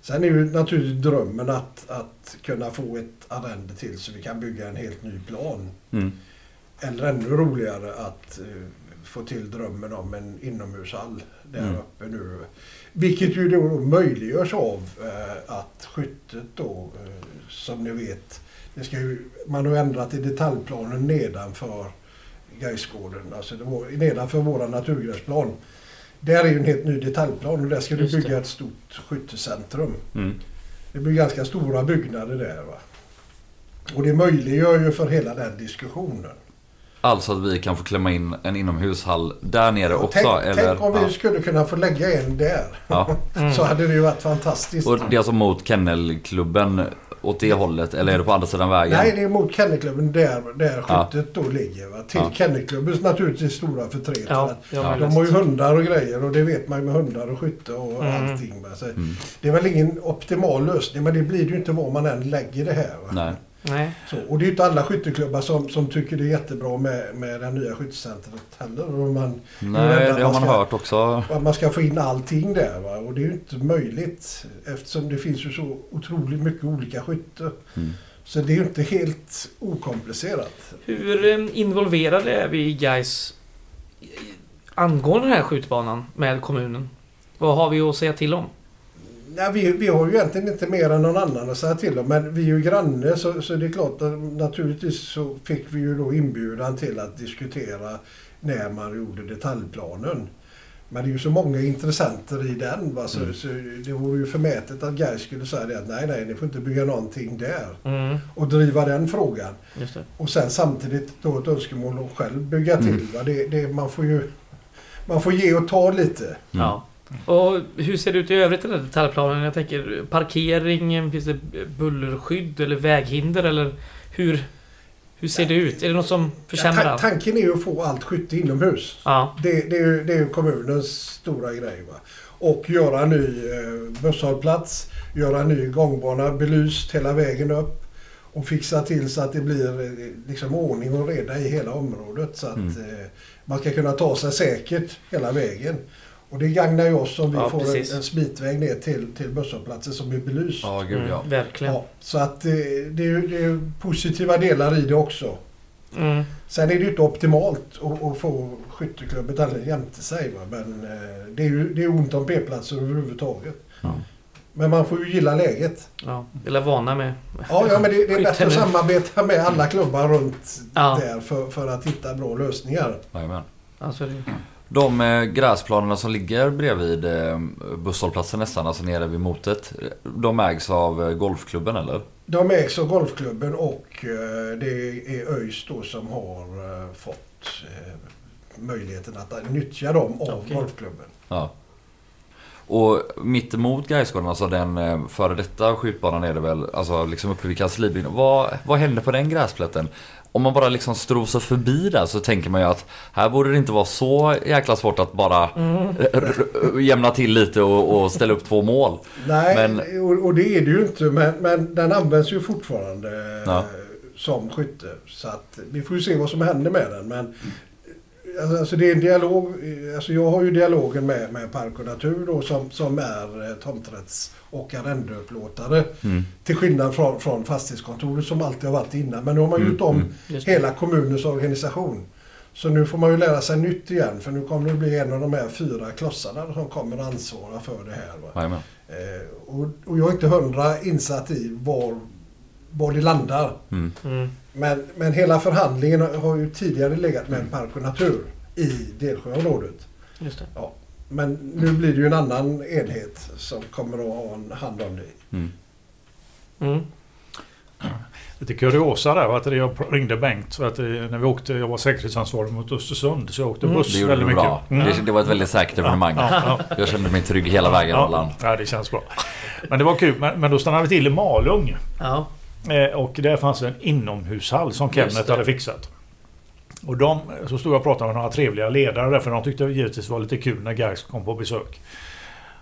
[SPEAKER 3] Sen är ju naturligtvis drömmen att, att kunna få ett arrende till så vi kan bygga en helt ny plan.
[SPEAKER 4] Mm.
[SPEAKER 3] Eller ännu roligare att eh, få till drömmen om en inomhushall där
[SPEAKER 4] Mm.
[SPEAKER 3] uppe nu. Vilket ju då möjliggörs av eh, att skyttet då, eh, som ni vet, det ska ju, man har ändrat i detaljplanen nedanför Gaisgården, alltså det var, nedanför våra naturgräsplan. Där är ju en helt ny detaljplan och där ska du
[SPEAKER 1] det.
[SPEAKER 3] bygga ett stort skyttecentrum.
[SPEAKER 4] Mm.
[SPEAKER 3] Det blir ganska stora byggnader där. Va? Och det möjliggör ju för hela den diskussionen.
[SPEAKER 4] Alltså att vi kan få klämma in en inomhushall där nere
[SPEAKER 3] Och
[SPEAKER 4] också?
[SPEAKER 3] tänk,
[SPEAKER 4] eller?
[SPEAKER 3] tänk om vi
[SPEAKER 4] ja.
[SPEAKER 3] skulle kunna få lägga en där.
[SPEAKER 4] Ja.
[SPEAKER 1] Mm.
[SPEAKER 3] Så hade det ju varit fantastiskt.
[SPEAKER 4] Och det är alltså mot kennelklubben åt det hållet? Eller är det på andra sidan vägen?
[SPEAKER 3] Nej, det är mot Kennelklubben där, där
[SPEAKER 4] Ja.
[SPEAKER 3] skyttet då ligger. Va? Till
[SPEAKER 4] Ja.
[SPEAKER 3] Kennelklubbens naturligtvis stora förtret.
[SPEAKER 1] Ja, ja,
[SPEAKER 3] De har ju hundar och grejer och det vet man ju med hundar och skytte och
[SPEAKER 1] Mm.
[SPEAKER 3] allting. Va? Så
[SPEAKER 4] Mm.
[SPEAKER 3] Det är väl ingen optimal lösning men det blir det ju inte var man än lägger det här. Va?
[SPEAKER 4] Nej.
[SPEAKER 1] Nej.
[SPEAKER 3] Så, och det är ju inte alla skytteklubbar som, som tycker det är jättebra med, med det nya skyttecentret heller. Och man,
[SPEAKER 4] Nej, det har
[SPEAKER 3] att
[SPEAKER 4] man
[SPEAKER 3] ska-
[SPEAKER 4] hört också.
[SPEAKER 3] att man ska få in allting där. Va? Och det är ju inte möjligt eftersom det finns ju så otroligt mycket olika skytte.
[SPEAKER 4] Mm.
[SPEAKER 3] Så det är ju inte helt okomplicerat.
[SPEAKER 1] Hur eh, involverade är vi i Gais angående den här skjutbanan med kommunen? Vad har vi att säga till om?
[SPEAKER 3] Ja, vi, vi har ju egentligen inte mer än någon annan att säga till om men vi är ju granne så, så det är klart att naturligtvis så fick vi ju då inbjudan till att diskutera när man gjorde detaljplanen. Men det är ju så många intressenter i den va? Så,
[SPEAKER 4] Mm.
[SPEAKER 3] så det vore ju förmätet att Gais skulle säga det att nej nej ni får inte bygga någonting där.
[SPEAKER 1] Mm,
[SPEAKER 3] Och driva den frågan. Och sen samtidigt då ett önskemål att själv bygga till.
[SPEAKER 4] Mm.
[SPEAKER 3] Det, det, man får ju man får ge och ta lite.
[SPEAKER 1] Ja. Och hur ser det ut i övrigt i den här detaljplanen? Jag tänker parkering, finns det bullerskydd eller väghinder eller hur, hur ser det ut? Är det något som försämrar
[SPEAKER 3] Ta-
[SPEAKER 1] allt?
[SPEAKER 3] tanken är ju att få allt skytte inomhus.
[SPEAKER 1] Ja.
[SPEAKER 3] Det, det, är ju, det är ju kommunens stora grej. Va? Och göra en ny eh, busshållplats, göra en ny gångbana, belyst hela vägen upp. Och fixa till så att det blir eh, liksom ordning och reda i hela området. Så att
[SPEAKER 4] Mm.
[SPEAKER 3] eh, man ska kunna ta sig säkert hela vägen. Och det gagnar ju oss om vi
[SPEAKER 1] Ja,
[SPEAKER 3] får
[SPEAKER 1] precis.
[SPEAKER 3] en, en smitväg ner till, till busshållplatsen som är belyst.
[SPEAKER 4] Ja, gud ja.
[SPEAKER 1] Mm, verkligen.
[SPEAKER 3] Ja, så att eh, det är, ju- det är ju positiva delar i det också.
[SPEAKER 1] Mm.
[SPEAKER 3] Sen är det ju inte optimalt att, att få skytteklubbet alldeles jämte sig. Va? Men eh, det är ju det är ont om p-platser överhuvudtaget.
[SPEAKER 4] Ja.
[SPEAKER 3] Men man får ju gilla läget.
[SPEAKER 1] Ja, eller vana med...
[SPEAKER 3] Ja, ja men det, det är bättre att samarbeta med alla klubbar runt
[SPEAKER 1] Ja.
[SPEAKER 3] där för, för att hitta bra lösningar.
[SPEAKER 4] Jajamän.
[SPEAKER 1] Alltså, det-
[SPEAKER 4] De eh, gräsplanerna som ligger bredvid eh, busshållplatsen nästan, alltså nere vid motet. De ägs av eh, golfklubben eller?
[SPEAKER 3] De ägs av golfklubben och det är ÖIS då som har fått möjligheten att nyttja dem av
[SPEAKER 1] Okej.
[SPEAKER 3] golfklubben.
[SPEAKER 4] Ja. Och mitt emot Gaisgården, alltså den eh, före detta skjutbanan är det väl, alltså liksom uppe vid kanslibyggnaden. Vad, vad hände på den gräsplätten? Om man bara liksom strosar förbi där så tänker man ju att här borde det inte vara så jäkla svårt att bara
[SPEAKER 1] Mm.
[SPEAKER 4] r- jämna till lite och, och ställa upp två mål.
[SPEAKER 3] Nej,
[SPEAKER 4] Men-
[SPEAKER 3] och, och det är det ju inte. Men, men den används ju fortfarande
[SPEAKER 4] Ja.
[SPEAKER 3] eh, som skytte. Så att vi får ju se vad som händer med den. Men alltså, det är en dialog. Alltså jag har ju dialogen med, med Park och Natur då som, som är eh, tomträtts och arrendeupplåtare.
[SPEAKER 4] Mm.
[SPEAKER 3] Till skillnad från, från fastighetskontoret som alltid har varit innan. Men nu har man
[SPEAKER 4] Mm,
[SPEAKER 3] gjort om
[SPEAKER 4] mm.
[SPEAKER 3] hela kommunens organisation. Så nu får man ju lära sig nytt igen. För nu kommer det bli en av de här fyra klossarna som kommer att ansvara för det här. Eh, och, och jag är inte hundra insatt i var, var det landar.
[SPEAKER 4] Mm.
[SPEAKER 1] Mm.
[SPEAKER 3] Men, men hela förhandlingen har- ju tidigare legat med Park och Natur i Delsjöområdet.
[SPEAKER 1] Just det.
[SPEAKER 3] Men nu blir det ju en annan enhet som kommer att ha en hand om det.
[SPEAKER 4] Mm.
[SPEAKER 1] Mm.
[SPEAKER 2] lite kuriosa där. Att jag ringde Bengt för att eh, när vi åkte, jag var säkerhetsansvarig mot Östersund. Så jag åkte
[SPEAKER 1] Mm.
[SPEAKER 2] buss
[SPEAKER 4] Det gjorde
[SPEAKER 2] väldigt mycket.
[SPEAKER 4] bra.
[SPEAKER 2] Mm.
[SPEAKER 4] Det, det var ett väldigt säkert evenemang.
[SPEAKER 2] Ja, ja.
[SPEAKER 4] Jag kände mig trygg hela vägen.
[SPEAKER 2] Ja, ja, det känns bra. Men det var kul. Men, men då stannade vi till i Malung.
[SPEAKER 1] Ja.
[SPEAKER 2] Eh, och där fanns en inomhushall som Kenneth hade fixat. Och de, så stod jag och pratade med några trevliga ledare där, för de tyckte givetvis det var lite kul när Gais kom på besök.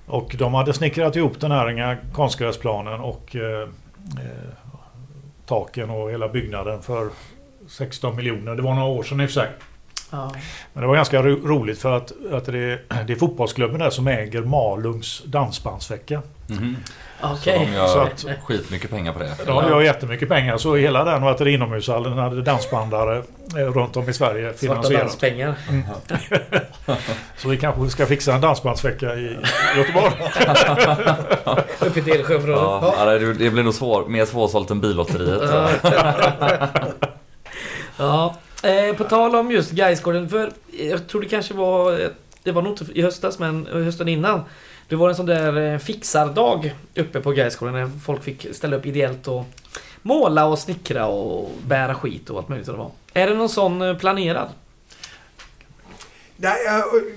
[SPEAKER 2] Och de hade snickrat ihop den här konstgräsplanen och eh, eh, taken och hela byggnaden för 16 miljoner. Det var några år sedan i och för sig.
[SPEAKER 1] ja.
[SPEAKER 2] Men det var ganska ro roligt för att, att det, det är fotbollsklubben där som äger Malungs dansbandsvecka.
[SPEAKER 4] Mhm.
[SPEAKER 1] Okej.
[SPEAKER 4] Så de gör
[SPEAKER 2] Så att-
[SPEAKER 4] skitmycket pengar på det.
[SPEAKER 2] De gör jättemycket pengar så hela den det är inomhushallen hade dansbandare eh, runt om i Sverige
[SPEAKER 1] Svarta
[SPEAKER 2] finansierat.
[SPEAKER 1] danspengar.
[SPEAKER 2] Så vi kanske ska fixa en dansbandsvecka i Göteborg.
[SPEAKER 1] Uppe i Delsjöområdet.
[SPEAKER 4] Ja, ja, det, blir nog svår, mer svårsålt än billotteriet.
[SPEAKER 1] Ja. ja. Eh, på tal om just Gaisgården, för jag tror det kanske var... Det var nog inte i höstas, men hösten innan. Det var en sån där eh, fixardag uppe på Gaisgården när folk fick ställa upp ideellt och måla och snickra och bära skit och allt möjligt vad det var. Är det någon sån eh, planerad?
[SPEAKER 3] Nej,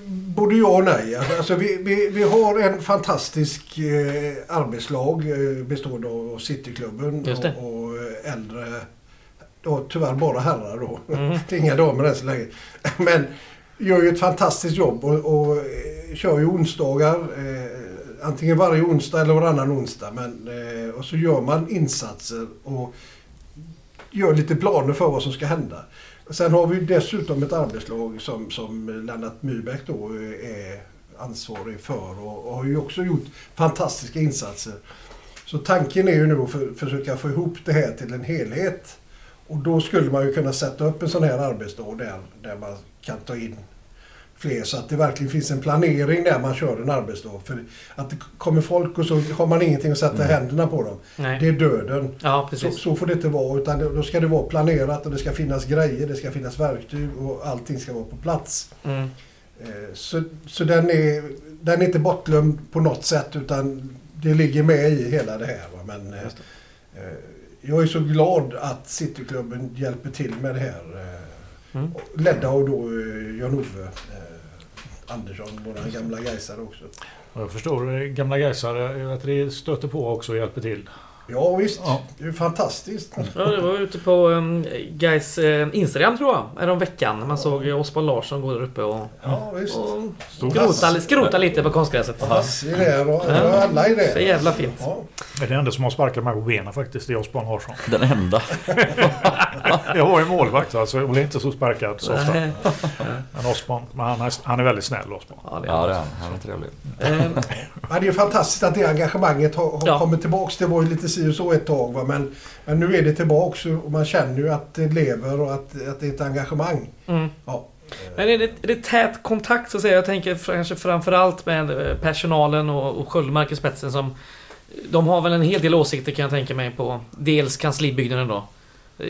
[SPEAKER 3] både ja och nej. Alltså, vi, vi, vi har en fantastisk eh, arbetslag eh, bestående av Cityklubben och, och äldre, då, tyvärr bara herrar då.
[SPEAKER 1] Mm.
[SPEAKER 3] Det är inga damer än så länge. Men gör ju ett fantastiskt jobb och, och eh, kör ju onsdagar. Eh, antingen varje onsdag eller varannan onsdag. Men, eh, och så gör man insatser och gör lite planer för vad som ska hända. Sen har vi dessutom ett arbetslag som, som Lennart Myrbeck då eh, är ansvarig för och, och har ju också gjort fantastiska insatser. Så tanken är ju nu att för, försöka få ihop det här till en helhet. Och då skulle man ju kunna sätta upp en sån här arbetsdag där, där man kan ta in fler så att det verkligen finns en planering när man kör en arbetsdag. För att det kommer folk och så har man ingenting att sätta händerna på dem.
[SPEAKER 1] Nej.
[SPEAKER 3] Det är döden.
[SPEAKER 1] Ja,
[SPEAKER 3] Så, så får det inte vara utan då ska det vara planerat och det ska finnas grejer, det ska finnas verktyg och allting ska vara på plats.
[SPEAKER 1] Mm.
[SPEAKER 3] Eh, Så, så den, är, den är inte bortglömd på något sätt utan det ligger med i hela det här. Men eh, eh, jag är så glad att Cityklubben hjälper till med det här. Eh,
[SPEAKER 1] Mm.
[SPEAKER 3] och Ledda av då eh, Jan-Ove eh, Andersson, våran gamla gaisare också.
[SPEAKER 2] Och Jag förstår eh, gamla Gaisare att det stöter på också och hjälper till.
[SPEAKER 3] Ja visst,
[SPEAKER 2] Ja.
[SPEAKER 3] det är fantastiskt.
[SPEAKER 1] Ja, det var ute på um, Guys uh, Instagram tror jag, härom veckan. Man såg uh, Oscar Larsson gå där uppe och,
[SPEAKER 3] Ja visst.
[SPEAKER 1] och skrota, skrota lite på konstgräset.
[SPEAKER 3] Hasse är där och alla är där.
[SPEAKER 1] Så jävla fint.
[SPEAKER 3] Ja.
[SPEAKER 2] Det är det enda som har sparkat mig på benen faktiskt, det är Osborn Larsson.
[SPEAKER 4] Den enda.
[SPEAKER 2] Jag var ju målvakt alltså, och är inte så sparkad så ofta. Men Osborn, men han är, han är väldigt snäll Osborn.
[SPEAKER 1] Ja, det
[SPEAKER 4] Ja, det
[SPEAKER 1] är
[SPEAKER 4] han. Han är trevlig.
[SPEAKER 1] Eh,
[SPEAKER 3] Ja, det är fantastiskt att det engagemanget har, har
[SPEAKER 1] Ja.
[SPEAKER 3] kommit tillbaks. Det var ju lite si och så ett tag va? Men, men nu är det tillbaks och man känner ju att det lever och att, att det är ett engagemang.
[SPEAKER 1] mm.
[SPEAKER 3] Ja.
[SPEAKER 1] Men är det, är det tät kontakt så att säga? Jag tänker kanske framförallt med eh, personalen och, och Sköldmark i spetsen som... De har väl en hel del åsikter kan jag tänka mig på dels kanslibyggnaden då. Eh,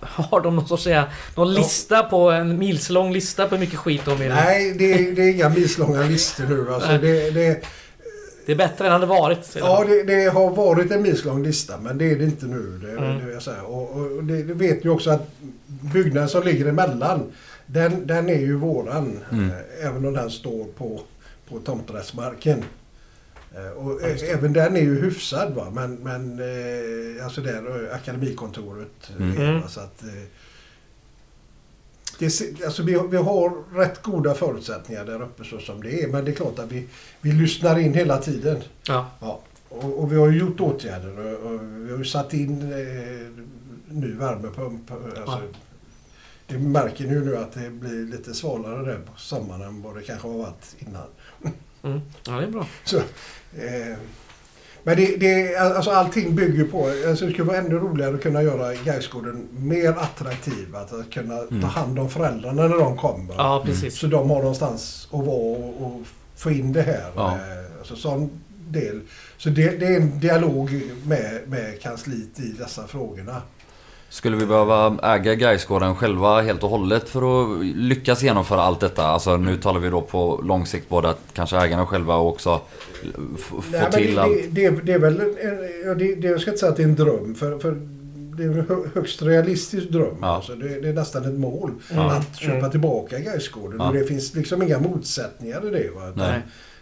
[SPEAKER 1] Har de någon sorts säga, någon lista på en milslång lista på hur mycket skit de vill?
[SPEAKER 3] Nej, det är, det är inga milslånga listor nu. Alltså, det, det,
[SPEAKER 1] Det är bättre än det hade varit.
[SPEAKER 3] ja,
[SPEAKER 1] de.
[SPEAKER 3] det, det har varit en milslång lista men det är det inte nu. Det,
[SPEAKER 1] Mm.
[SPEAKER 3] det säga. Och, och det, det vet ni också att byggnaden som ligger emellan den, den är ju våran.
[SPEAKER 4] Mm.
[SPEAKER 3] Eh, även om den står på, på tomträttsmarken. Eh, Och
[SPEAKER 2] Ja,
[SPEAKER 3] även den är ju hyfsad va. Men, men eh, alltså där eh, akademikontoret
[SPEAKER 4] Mm.
[SPEAKER 3] är, va? så att det, alltså vi, vi har rätt goda förutsättningar där uppe så som det är. Men det är klart att vi, vi lyssnar in hela tiden.
[SPEAKER 1] Ja.
[SPEAKER 3] Ja, och, och vi har ju gjort åtgärder och, och vi har ju satt in eh, ny värmepump. Alltså, Det märker ni ju nu att det blir lite svalare där på sommaren än vad det kanske har varit innan.
[SPEAKER 1] Mm. ja, det är bra.
[SPEAKER 3] Så, eh, men det, det, alltså allting bygger på, alltså det skulle vara ännu roligare att kunna göra Gaisgården mer attraktiv. Att, kunna
[SPEAKER 4] Mm.
[SPEAKER 3] ta hand om föräldrarna när de kommer.
[SPEAKER 1] Ja, precis.
[SPEAKER 3] Så de har någonstans att vara och, och få in det här.
[SPEAKER 4] Ja.
[SPEAKER 3] Eh, Alltså sån del. Så det, det är en dialog med, med kansliet i dessa frågorna.
[SPEAKER 4] Skulle vi behöva äga Gaisgården själva helt och hållet för att lyckas genomföra allt detta? Alltså nu talar vi då på lång sikt både att kanske ägarna själva och också få
[SPEAKER 3] Nej,
[SPEAKER 4] till
[SPEAKER 3] det,
[SPEAKER 4] allt.
[SPEAKER 3] det, det, det är väl en, ja, det, det, jag ska inte säga att det är en dröm. För, för det är en hö- högst realistisk dröm.
[SPEAKER 4] Ja.
[SPEAKER 3] Alltså det, det är nästan ett mål
[SPEAKER 1] Mm.
[SPEAKER 3] att köpa
[SPEAKER 1] Mm.
[SPEAKER 3] tillbaka Gaisgården.
[SPEAKER 4] Ja.
[SPEAKER 3] Och det finns liksom inga motsättningar i det. Va?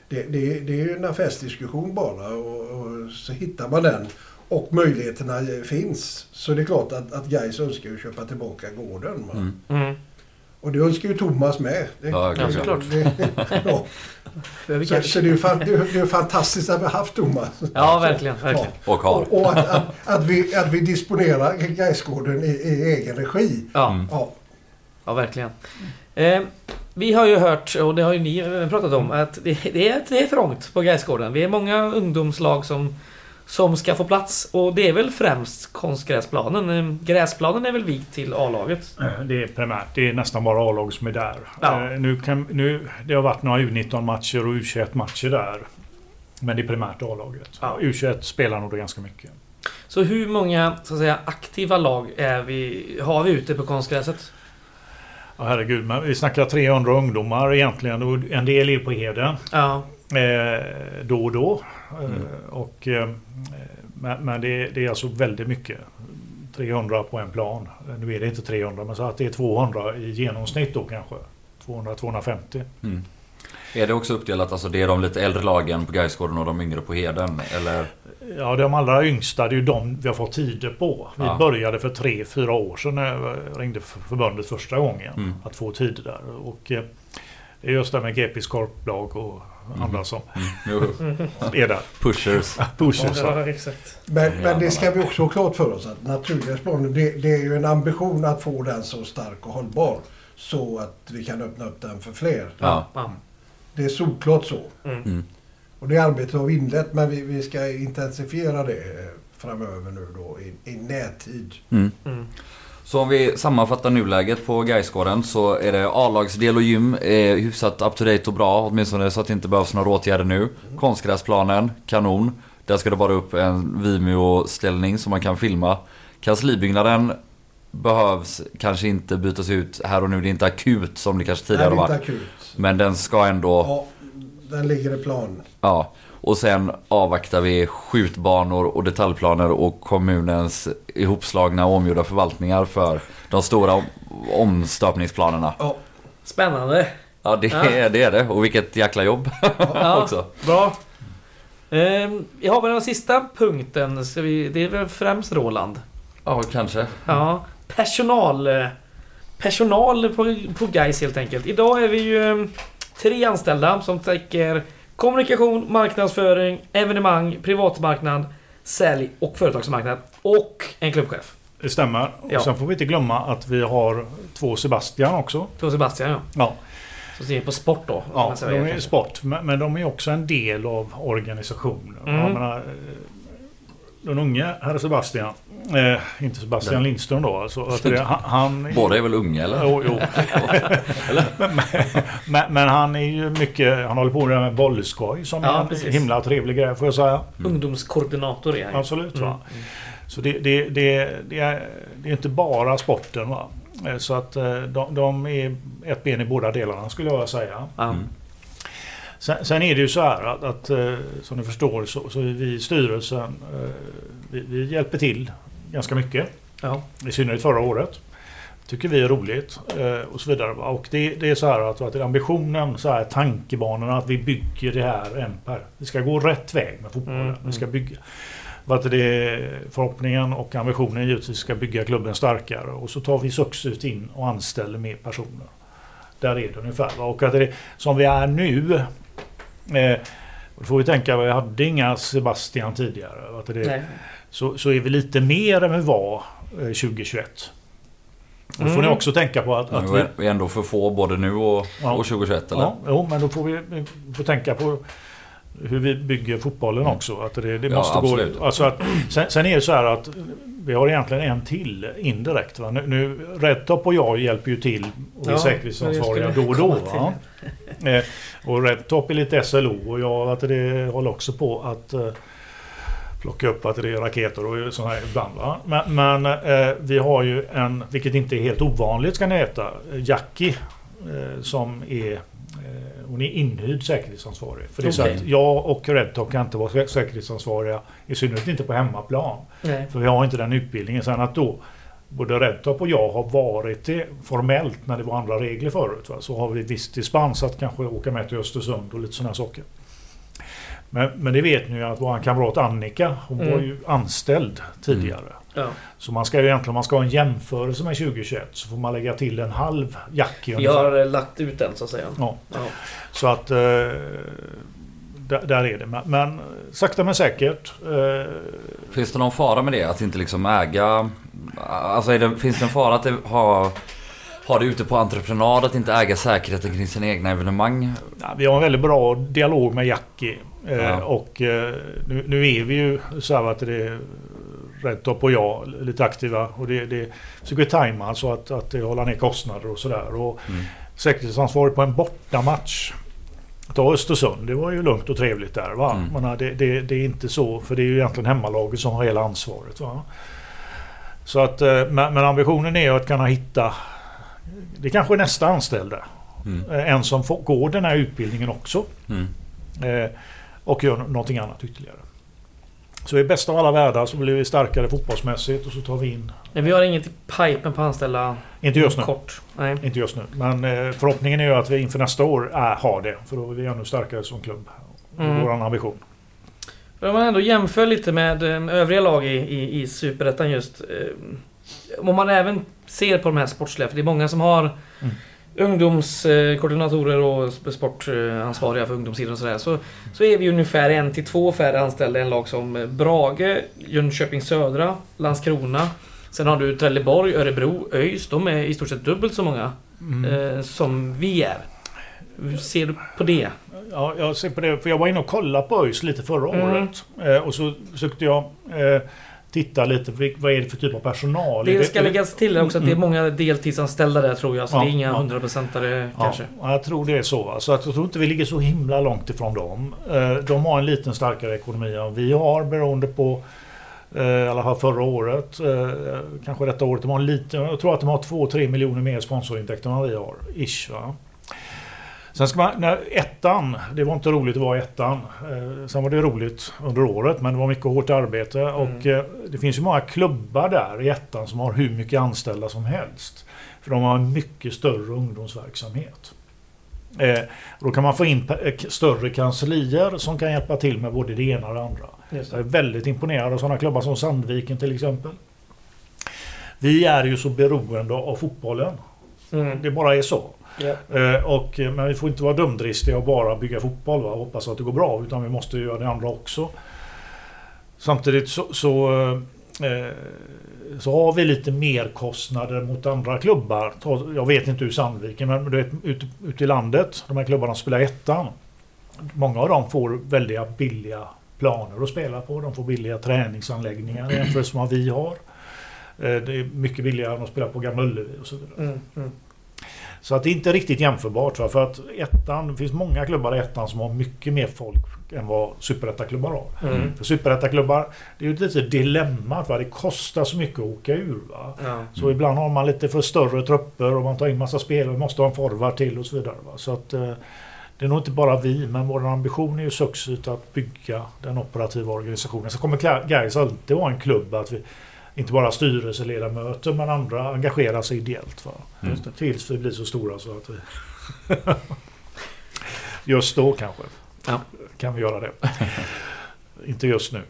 [SPEAKER 3] Det, det, det är ju en affärsdiskussion bara och, och så hittar man den och möjligheterna finns. Så det är klart att, att Gais önskar ju köpa tillbaka gården. Va?
[SPEAKER 4] Mm.
[SPEAKER 1] Mm.
[SPEAKER 3] Och det önskar ju Thomas med. Det,
[SPEAKER 4] Ja,
[SPEAKER 1] Ja, såklart.
[SPEAKER 3] det, ja. Så, så det, är ju fan, det, är, det är fantastiskt att vi har haft Thomas.
[SPEAKER 1] Ja, verkligen. verkligen.
[SPEAKER 4] Och har.
[SPEAKER 3] Och, och att, att, att, vi, att vi disponerar Gaisgården i, i egen regi.
[SPEAKER 1] Ja,
[SPEAKER 4] Mm.
[SPEAKER 3] Ja,
[SPEAKER 1] ja verkligen. Eh, vi har ju hört, och det har ju ni pratat om, att det, det, är, det är trångt på Gaisgården. Vi är många ungdomslag som, som ska få plats. Och det är väl främst konstgräsplanen. Eh, Gräsplanen är väl vigd till A-laget.
[SPEAKER 2] Eh, Det är primärt. Det är nästan bara A-lag som är där.
[SPEAKER 1] Ja.
[SPEAKER 2] Eh, Nu kan, nu, det har varit några U19-matcher och U21-matcher där. Men det är primärt A-laget.
[SPEAKER 1] Ja.
[SPEAKER 2] U21 spelar nog det ganska mycket.
[SPEAKER 1] Så hur många så att säga, aktiva lag är vi, har vi ute på konstgräset?
[SPEAKER 2] Ja, herregud, men vi snackar 300 ungdomar egentligen. En del är på Heden
[SPEAKER 1] Ja,
[SPEAKER 2] eh, då och då. Eh,
[SPEAKER 4] Mm.
[SPEAKER 2] och, eh, men det, det är alltså väldigt mycket. 300 på en plan. Nu är det inte 300 men så att det är 200 i genomsnitt då kanske. 200-250.
[SPEAKER 4] Mm. Är det också uppdelat, alltså det är de lite äldre lagen på Gaisgården och de yngre på Heden? Eller?
[SPEAKER 2] Ja, de allra yngsta, det är ju de vi har fått tider på. Vi
[SPEAKER 4] Ja.
[SPEAKER 2] började för tre, fyra år sedan när jag ringde för förbundet första gången.
[SPEAKER 4] Mm.
[SPEAKER 2] Att få tider där. Och eh, det är just det med GPs korplag och andra som
[SPEAKER 4] Mm. Jo,
[SPEAKER 2] är där.
[SPEAKER 4] pushers.
[SPEAKER 2] Pushers.
[SPEAKER 1] ja exakt.
[SPEAKER 3] men, men det ska vi också ha klart för oss att naturlighetsplanen det, det är ju en ambition att få den så stark och hållbar. Så att vi kan öppna upp den för fler.
[SPEAKER 4] Ja.
[SPEAKER 3] Det är solklart så.
[SPEAKER 1] Mm.
[SPEAKER 4] Mm.
[SPEAKER 3] Och det arbetet har vi inlett men vi, vi ska intensifiera det framöver nu då i, i närtid.
[SPEAKER 4] Mm.
[SPEAKER 1] Mm.
[SPEAKER 4] Så om vi sammanfattar nuläget på Gaisgården så är det A-lagsdel och gym är hyfsat up to date och bra. Åtminstone så att det inte behövs några åtgärder nu. Konstgräsplanen, kanon. Där ska det bara upp en Vimeo-ställning som man kan filma. Kanslibyggnaden behövs kanske inte bytas ut här och nu. Det är inte akut som det kanske tidigare
[SPEAKER 3] akut.
[SPEAKER 4] Men den ska ändå...
[SPEAKER 3] Ja, den ligger i plan.
[SPEAKER 4] Ja, och sen avvaktar vi skjutbanor och detaljplaner och kommunens ihopslagna och omgjorda förvaltningar för de stora om- omstöpningsplanerna.
[SPEAKER 3] Ja,
[SPEAKER 1] Spännande.
[SPEAKER 4] Ja, det,
[SPEAKER 1] Ja.
[SPEAKER 4] Är, det är det. Och vilket jäkla jobb
[SPEAKER 1] Ja,
[SPEAKER 4] också.
[SPEAKER 1] bra. Ehm, vi har väl den sista punkten. Ska vi, det är väl främst Roland.
[SPEAKER 4] Ja, kanske.
[SPEAKER 1] Ja, personal. eh, Personal på, på Gais helt enkelt. Idag är vi ju eh, tre anställda som täcker kommunikation, marknadsföring, evenemang, privatmarknad, sälj och företagsmarknad. Och en klubbchef.
[SPEAKER 2] Det stämmer.
[SPEAKER 1] Ja.
[SPEAKER 2] Och sen får vi inte glömma att vi har två Sebastian också.
[SPEAKER 1] Då Sebastian ja.
[SPEAKER 2] Ja,
[SPEAKER 1] Så ser på sport då.
[SPEAKER 2] ja de är sport. Men, men de är också en del av organisationen.
[SPEAKER 1] Mm.
[SPEAKER 2] Menar, eh, den unge herr Sebastian, eh, inte Sebastian
[SPEAKER 4] Den.
[SPEAKER 2] Lindström då. Alltså, att det, han, han,
[SPEAKER 4] Båda är väl unga eller?
[SPEAKER 2] Jo, jo. men, men, men han är ju mycket, han håller på med det här med bollskoj som
[SPEAKER 1] Ja,
[SPEAKER 2] är en
[SPEAKER 1] precis.
[SPEAKER 2] himla trevlig grej får jag säga.
[SPEAKER 1] Ungdomskoordinator är han.
[SPEAKER 2] Absolut va.
[SPEAKER 1] Mm.
[SPEAKER 2] Så det, det, det, det, är, det är inte bara sporten va. Eh, Så att eh, de, de är ett ben i båda delarna skulle jag säga.
[SPEAKER 4] Mm.
[SPEAKER 2] Sen, sen är det ju så här att, att eh, som ni förstår så, så är vi i styrelsen, vi, vi hjälper till ganska mycket.
[SPEAKER 1] Ja.
[SPEAKER 2] I synnerhet förra året. Tycker vi är roligt eh, och så vidare. Och det, det är så här att, att ambitionen, så här, tankebanorna att vi bygger det här en per. Vi ska gå rätt väg med fotbollen.
[SPEAKER 1] Mm,
[SPEAKER 2] Vi ska bygga. Vad det är förhoppningen och ambitionen givetvis ska bygga klubben starkare. Och så tar vi successivt in och anställer mer personer. Där är det ungefär. Och att det, som vi är nu. Eh, då får vi tänka, vi hade inga Sebastian tidigare. Att det,
[SPEAKER 1] Nej.
[SPEAKER 2] Så, så är vi lite mer än vi var eh, 2021. Och Då får
[SPEAKER 1] Mm.
[SPEAKER 2] ni också tänka på att... att
[SPEAKER 4] Men vi är ändå för få både nu och,
[SPEAKER 2] Ja.
[SPEAKER 4] och 2021 eller?
[SPEAKER 2] ja, jo, men då får vi, vi får tänka på hur vi bygger fotbollen också. Att det, det
[SPEAKER 4] Ja,
[SPEAKER 2] måste
[SPEAKER 4] absolut.
[SPEAKER 2] gå... Alltså att, sen, sen är det så här att vi har egentligen en till indirekt. Va? Nu, nu Redtop och jag hjälper ju till och är
[SPEAKER 1] Ja,
[SPEAKER 2] säkerhetsansvariga då och då. Va? Eh, och Redtop är lite SLO och jag att det håller också på att eh, plocka upp att det är raketer och sådana här ibland. Va? Men, men eh, vi har ju en, vilket inte är helt ovanligt ska ni veta, Jackie. Eh, som är, eh, hon är inhyrd säkerhetsansvarig. För det är så
[SPEAKER 1] Okej.
[SPEAKER 2] att jag och Redtop kan inte vara sä- säkerhetsansvariga. I synnerhet inte på hemmaplan.
[SPEAKER 1] Nej.
[SPEAKER 2] För vi har inte den utbildningen. Sen att då både Redtop och jag har varit det formellt när det var andra regler förut. Va? Så har vi viss dispens att kanske åka med till Östersund och lite sådana saker. Men, men det vet ni ju att vår kamrat Annika, hon
[SPEAKER 1] Mm.
[SPEAKER 2] var ju anställd tidigare.
[SPEAKER 1] Ja.
[SPEAKER 2] Så man ska ju egentligen, om man ska ha en jämförelse med 2021 så får man lägga till en halv Jackie
[SPEAKER 1] Vi har eh, lagt ut den så att säga.
[SPEAKER 2] Ja,
[SPEAKER 1] Ja.
[SPEAKER 2] så att eh, där, där är det. Men, men sakta men säkert. Eh,
[SPEAKER 4] Finns det någon fara med det? Att inte liksom äga... Alltså är det, finns det en fara att det har, har det ute på entreprenad att inte äga säkerheten kring sina egna evenemang?
[SPEAKER 2] Ja, vi har en väldigt bra dialog med Jackie. Eh,
[SPEAKER 4] Ja.
[SPEAKER 2] Och eh, nu, nu är vi ju så här att det är Redtop och jag lite aktiva. Och det, det försöker tajma så att, att håller ner kostnader och sådär. Och
[SPEAKER 4] Mm.
[SPEAKER 2] säkerhetsansvarig på en bortamatch. Ta Östersund, det var ju lugnt och trevligt där. Va?
[SPEAKER 4] Mm.
[SPEAKER 2] Men, det, det, det är inte så, för det är ju egentligen hemmalaget som har hela ansvaret. Va? Så att, eh, men, ambitionen är ju att kunna hitta det kanske är nästa anställda.
[SPEAKER 4] Mm.
[SPEAKER 2] En som får, går den här utbildningen också.
[SPEAKER 4] Mm.
[SPEAKER 2] Eh, och gör någonting annat ytterligare. Så i bästa av alla världar så blir vi starkare fotbollsmässigt och så tar vi in,
[SPEAKER 1] Men vi har inget i pipen på anställda
[SPEAKER 2] inte just nu,
[SPEAKER 1] kort. Nej.
[SPEAKER 2] inte just nu, men eh, förhoppningen är ju att vi inför nästa år är, har det. För då är vi ännu starkare som klubb. Det är
[SPEAKER 1] Mm.
[SPEAKER 2] vår ambition.
[SPEAKER 1] Om man ändå jämför lite med eh, övriga lag i, i, i Superettan just. Eh, om man även ser på de här sportsliga, för det är många som har
[SPEAKER 2] Mm.
[SPEAKER 1] Ungdomskoordinatorer och sp- sportansvariga för ungdomssidan och sådär. Så, så är vi ungefär en till två färre anställda än lag som Brage, Jönköping Södra, Landskrona. Sen har du Trelleborg, Örebro, ÖIS. De är i stort sett dubbelt så många
[SPEAKER 2] Mm.
[SPEAKER 1] eh, som vi är. Hur ser du på det?
[SPEAKER 2] Ja, jag ser på det, för jag var inne och kollade på ÖIS lite förra
[SPEAKER 1] Mm.
[SPEAKER 2] året. Eh, och så försökte jag eh, titta lite på vad är det för typ av personal.
[SPEAKER 1] Det ska läggas till också att det är
[SPEAKER 2] Mm.
[SPEAKER 1] många deltidsanställda där tror jag. Så
[SPEAKER 2] Ja,
[SPEAKER 1] det är inga
[SPEAKER 2] ja.
[SPEAKER 1] hundraprocentare kanske.
[SPEAKER 2] Ja, jag tror det är så. va. Så att jag tror inte vi ligger så himla långt ifrån dem. Eh, De har en liten starkare ekonomi än vi har beroende på eh, i alla fall förra året. eh, Kanske detta året. De har en liten, jag tror att de har 2-3 miljoner mer sponsorintäkter än vad vi har. Ish, va? Sen ska man, när ettan, det var inte roligt att vara ettan. Eh, Sen var det roligt under året men det var mycket hårt arbete. Och eh, det finns ju många klubbar där i ettan som har hur mycket anställda som helst. För de har en mycket större ungdomsverksamhet. Eh, då kan man få in eh, större kanslier som kan hjälpa till med både det ena och det andra.
[SPEAKER 1] Just
[SPEAKER 2] Jag är väldigt imponerad av sådana klubbar som Sandviken till exempel. Vi är ju så beroende av fotbollen.
[SPEAKER 1] Mm.
[SPEAKER 2] Det bara är så. Eh, och, eh, men vi får inte vara dumdristiga och bara bygga fotboll va? och hoppas att det går bra. Utan vi måste göra det andra också. Samtidigt så, så, eh, så har vi lite mer kostnader mot andra klubbar. Jag vet inte hur Sandviken, men du vet, ute, ute i landet, de här klubbarna som spelar ettan. Många av dem får väldiga billiga planer att spela på. De får billiga träningsanläggningar jämfört med vad vi har. Eh, Det är mycket billigare än att spela på Gamla Ullevi och så vidare.
[SPEAKER 1] Mm. Mm.
[SPEAKER 2] Så att det är inte riktigt jämförbart. Va? För att ettan, det finns många klubbar i ettan som har mycket mer folk än vad superettaklubbar har.
[SPEAKER 1] Mm.
[SPEAKER 2] För superettaklubbar, det är ju ett litet dilemma. Va? Det kostar så mycket att åka ur. Va?
[SPEAKER 1] Ja.
[SPEAKER 2] Så ibland har man lite för större trupper och man tar in massa spelare och måste ha en forward till och så vidare. Va? Så att eh, det är nog inte bara vi, men vår ambition är ju successivt att bygga den operativa organisationen. Så kommer Ga- Gais alltid vara en klubb att vi inte bara styrelseledamöter men andra engagerar sig ideellt. Va?
[SPEAKER 4] Mm.
[SPEAKER 2] Tills vi blir så stora så att vi... just då kanske.
[SPEAKER 1] Ja.
[SPEAKER 2] Kan vi göra det. inte just nu.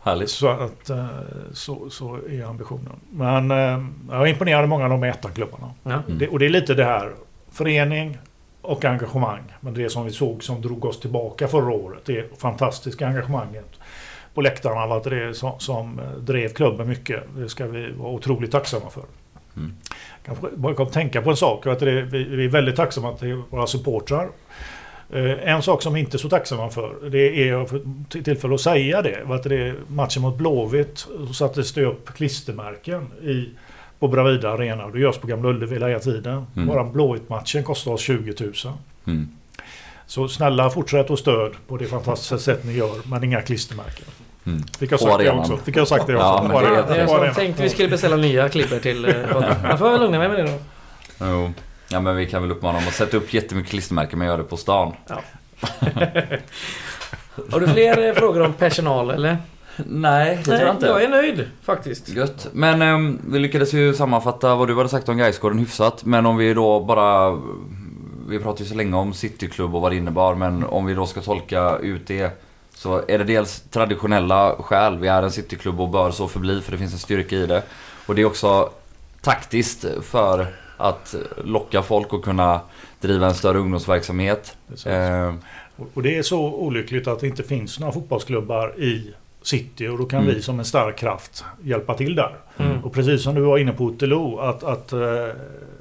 [SPEAKER 4] Härligt.
[SPEAKER 2] Så, att, eh, så, så är ambitionen. Men eh, jag är imponerad av många av de ettan-klubbarna.
[SPEAKER 1] Ja.
[SPEAKER 4] Mm.
[SPEAKER 2] Och det är lite det här, förening och engagemang. Men det som vi såg som drog oss tillbaka förra året, det fantastiska engagemanget på läktarna, var det som, som eh, drev klubben mycket. Det ska vi vara otroligt tacksamma för.
[SPEAKER 4] Mm.
[SPEAKER 2] Bara kom att tänka på en sak, att det, vi, vi är väldigt tacksamma till våra supportrar. Eh, En sak som vi inte är så tacksamma för, det är till- tillfälle att säga det. var Att det är matchen mot Blåvitt så sattes det upp klistermärken i, på Bravida Arena. Och det görs på Gamla Ullevi hela tiden.
[SPEAKER 4] Mm.
[SPEAKER 2] Bara Blåvitt-matchen kostar oss 20 000.
[SPEAKER 4] Mm.
[SPEAKER 2] Så snälla fortsätt att stöd på det fantastiska sätt ni gör, men inga klistermärken.
[SPEAKER 4] Mm.
[SPEAKER 2] Fick jag sagt det också? Fick jag sagt det också?
[SPEAKER 4] Ja,
[SPEAKER 2] På
[SPEAKER 4] det
[SPEAKER 2] arenan.
[SPEAKER 1] jag tänkte vi skulle beställa nya klipper till eh, podden. Man får väl lugna mig med det då.
[SPEAKER 4] Jo. Ja men vi kan väl uppmana dem att sätta upp jättemycket klistermärken men gör det på stan.
[SPEAKER 1] Har du fler eh, frågor om personal eller?
[SPEAKER 4] Nej, det tror jag inte.
[SPEAKER 1] jag är nöjd faktiskt.
[SPEAKER 4] Gött. Men ehm, vi lyckades ju sammanfatta vad du hade sagt om Gaisgården hyfsat. Men om vi då bara... Vi pratade ju så länge om Cityklubb och vad det innebar. Men om vi då ska tolka ut det. Så är det dels traditionella skäl. Vi är en Cityklubb och bör så förbli för det finns en styrka i det. Och det är också taktiskt för att locka folk och kunna driva en större ungdomsverksamhet.
[SPEAKER 2] Precis.
[SPEAKER 4] Eh,
[SPEAKER 2] Och- det är så olyckligt att det inte finns några fotbollsklubbar i city och då kan
[SPEAKER 4] Mm.
[SPEAKER 2] vi som en stark kraft hjälpa till där.
[SPEAKER 1] Mm.
[SPEAKER 2] Och precis som du var inne på Otelo att, att eh,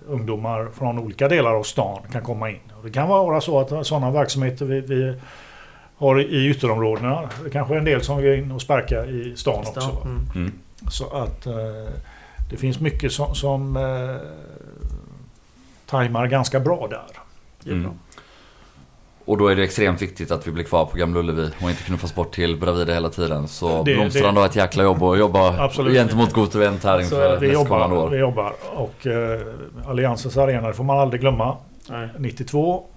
[SPEAKER 2] ungdomar från olika delar av stan kan komma in. Och det kan vara så att sådana verksamheter vi, vi har i ytterområdena. Det kanske är en del som vill in och sparka i stan också. va?
[SPEAKER 1] Mm.
[SPEAKER 4] mm.
[SPEAKER 2] Så att eh, det finns mycket som, som eh, tajmar ganska bra där.
[SPEAKER 4] Mm. Och då är det extremt viktigt att vi blir kvar på Gamla Ullevi och inte knuffas bort till Bravida hela tiden. Så
[SPEAKER 2] Det-
[SPEAKER 4] Blomstrand har ett jäkla jobb att jobba
[SPEAKER 2] Absolut.
[SPEAKER 4] gentemot Goto Event här
[SPEAKER 1] Så är det.
[SPEAKER 4] inför
[SPEAKER 2] Vi
[SPEAKER 4] nästkommande
[SPEAKER 2] jobbar, vi
[SPEAKER 4] år.
[SPEAKER 2] jobbar och eh, Alliansens arena det får man aldrig glömma.
[SPEAKER 1] Nej.
[SPEAKER 2] 92 eh,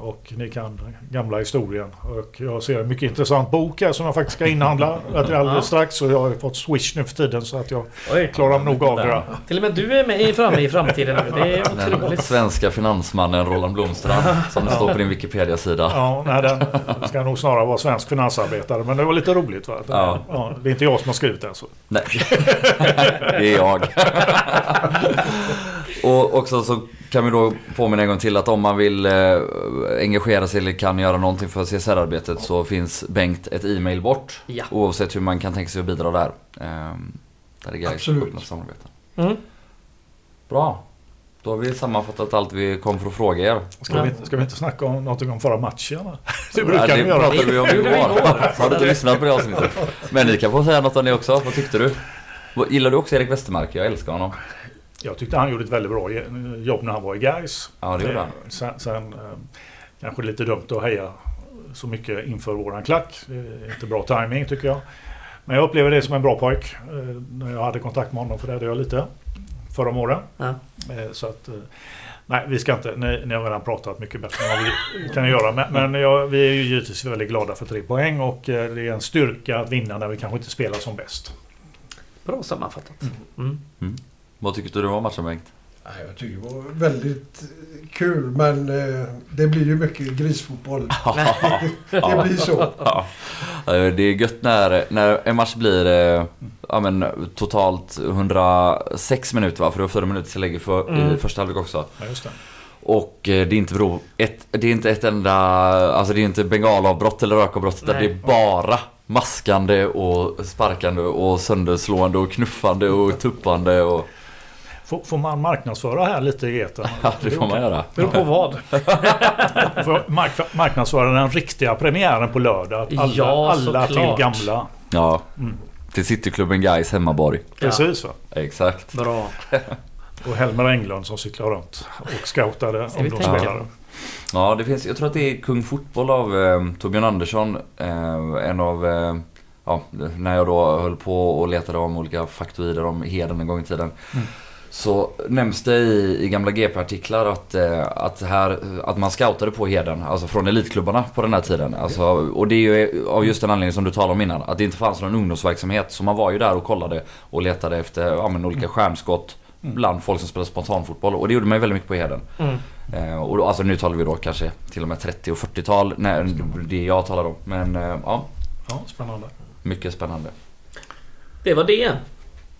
[SPEAKER 2] och ni kan gamla historien. Och jag ser en mycket intressant bok här som jag faktiskt ska inhandla att det är alldeles strax. Och jag har ju fått Swish nu för tiden så att jag
[SPEAKER 1] Oj.
[SPEAKER 2] klarar nog av det.
[SPEAKER 1] Till och med du är med i framme i framtiden nu. Det är
[SPEAKER 4] Den
[SPEAKER 1] otroligt.
[SPEAKER 4] svenska finansmannen Roland Blomstrand som det står på din Wikipedia-sida.
[SPEAKER 2] Ja, nej, den ska nog snarare vara svensk finansarbetare. Men det var lite roligt. Va?
[SPEAKER 4] Ja.
[SPEAKER 2] Ja, det är inte jag som har skrivit den. Så.
[SPEAKER 4] Nej, det är jag. Och också så kan vi då påminna en gång till att om man vill eh, engagera sig eller kan göra någonting för CSR-arbetet så finns Bengt ett e-mail bort.
[SPEAKER 1] Ja.
[SPEAKER 4] Oavsett hur man kan tänka sig att bidra där. Ehm, där är
[SPEAKER 3] Absolut.
[SPEAKER 4] öppna för samarbete.
[SPEAKER 1] Mm.
[SPEAKER 4] Bra. Då har vi sammanfattat allt vi kom för att fråga er.
[SPEAKER 2] Ska, vi, inte- ska vi inte snacka om någonting om förra matchen? Det brukar
[SPEAKER 4] det
[SPEAKER 2] vi göra.
[SPEAKER 4] pratade vi om
[SPEAKER 1] Det vi
[SPEAKER 4] igår. Så har du inte lyssnat på det avsnittet. Men ni kan få säga något om det också. Vad tyckte du? Gillar du också Erik Westermark? Jag älskar honom.
[SPEAKER 2] Jag tyckte han gjorde ett väldigt bra jobb när han var i Gais.
[SPEAKER 4] Ja, det gjorde han.
[SPEAKER 2] Sen, sen eh, kanske lite dumt att heja så mycket inför våran klack. Det är inte bra timing tycker jag. Men jag upplever det som en bra pojk. eh, När jag hade kontakt med honom för det hade jag lite förra om åren.
[SPEAKER 1] Ja.
[SPEAKER 2] Eh, Så att, eh, nej, vi ska inte. Ni, ni har redan pratat mycket bättre än vad vi kan göra. Men, men jag, vi är ju givetvis väldigt glada för tre poäng och eh, det är en styrka att vinna när vi kanske inte spelar som bäst.
[SPEAKER 1] Bra sammanfattat. Mm.
[SPEAKER 4] Vad tyckte du om matchen Bengt?
[SPEAKER 3] Nej, jag tycker det var väldigt eh, kul men eh, det blir ju mycket grisfotboll. det blir så.
[SPEAKER 4] Ja. Det är gött när, när en match blir eh, ja, men, totalt 106 minuter va? För det var fyra minuter tillägg för,
[SPEAKER 1] Mm.
[SPEAKER 4] i första halvlek också.
[SPEAKER 2] Ja, just det.
[SPEAKER 4] Och det är inte, beror, ett, det är inte ett enda, alltså det är inte bengalavbrott eller rökavbrott utan det är bara maskande och sparkande och sönderslående och knuffande och tuppande och
[SPEAKER 2] Får, får man marknadsföra här lite i etern?
[SPEAKER 4] ja, det får man göra.
[SPEAKER 1] Beror på vad.
[SPEAKER 2] Marknadsföra den riktiga premiären på lördag. Att Alla,
[SPEAKER 1] Ja,
[SPEAKER 2] alla till gamla.
[SPEAKER 4] Ja,
[SPEAKER 2] Mm.
[SPEAKER 4] till Cityklubben Gais hemmaborg.
[SPEAKER 2] Precis va?
[SPEAKER 4] Exakt.
[SPEAKER 1] Bra.
[SPEAKER 2] Och Helmer Englund som cyklar runt och scoutade ungdomsspelare.
[SPEAKER 4] Ja, det finns, jag tror att det är Kung Fotboll av eh, Torbjörn Andersson. Eh, en av, eh, ja, när jag då höll på och letade om olika faktoider om Heden en gång i tiden.
[SPEAKER 2] Mm.
[SPEAKER 4] Så nämns det i, i gamla GP-artiklar att, eh, att, här, att man scoutade på Heden, alltså från elitklubbarna på den här tiden. Alltså, och det är ju av just den anledningen som du talade om innan, att det inte fanns någon ungdomsverksamhet. Så man var ju där och kollade och letade efter ja, men olika stjärnskott
[SPEAKER 2] Mm.
[SPEAKER 4] bland folk som spelar spontanfotboll. Och det gjorde man ju väldigt mycket på Heden.
[SPEAKER 1] Mm.
[SPEAKER 4] Eh, och då, alltså nu talar vi då kanske till och med 30 och 40-tal, när det jag talar om. Men eh, ja,
[SPEAKER 2] Ja, spännande.
[SPEAKER 4] mycket spännande.
[SPEAKER 1] Det var det.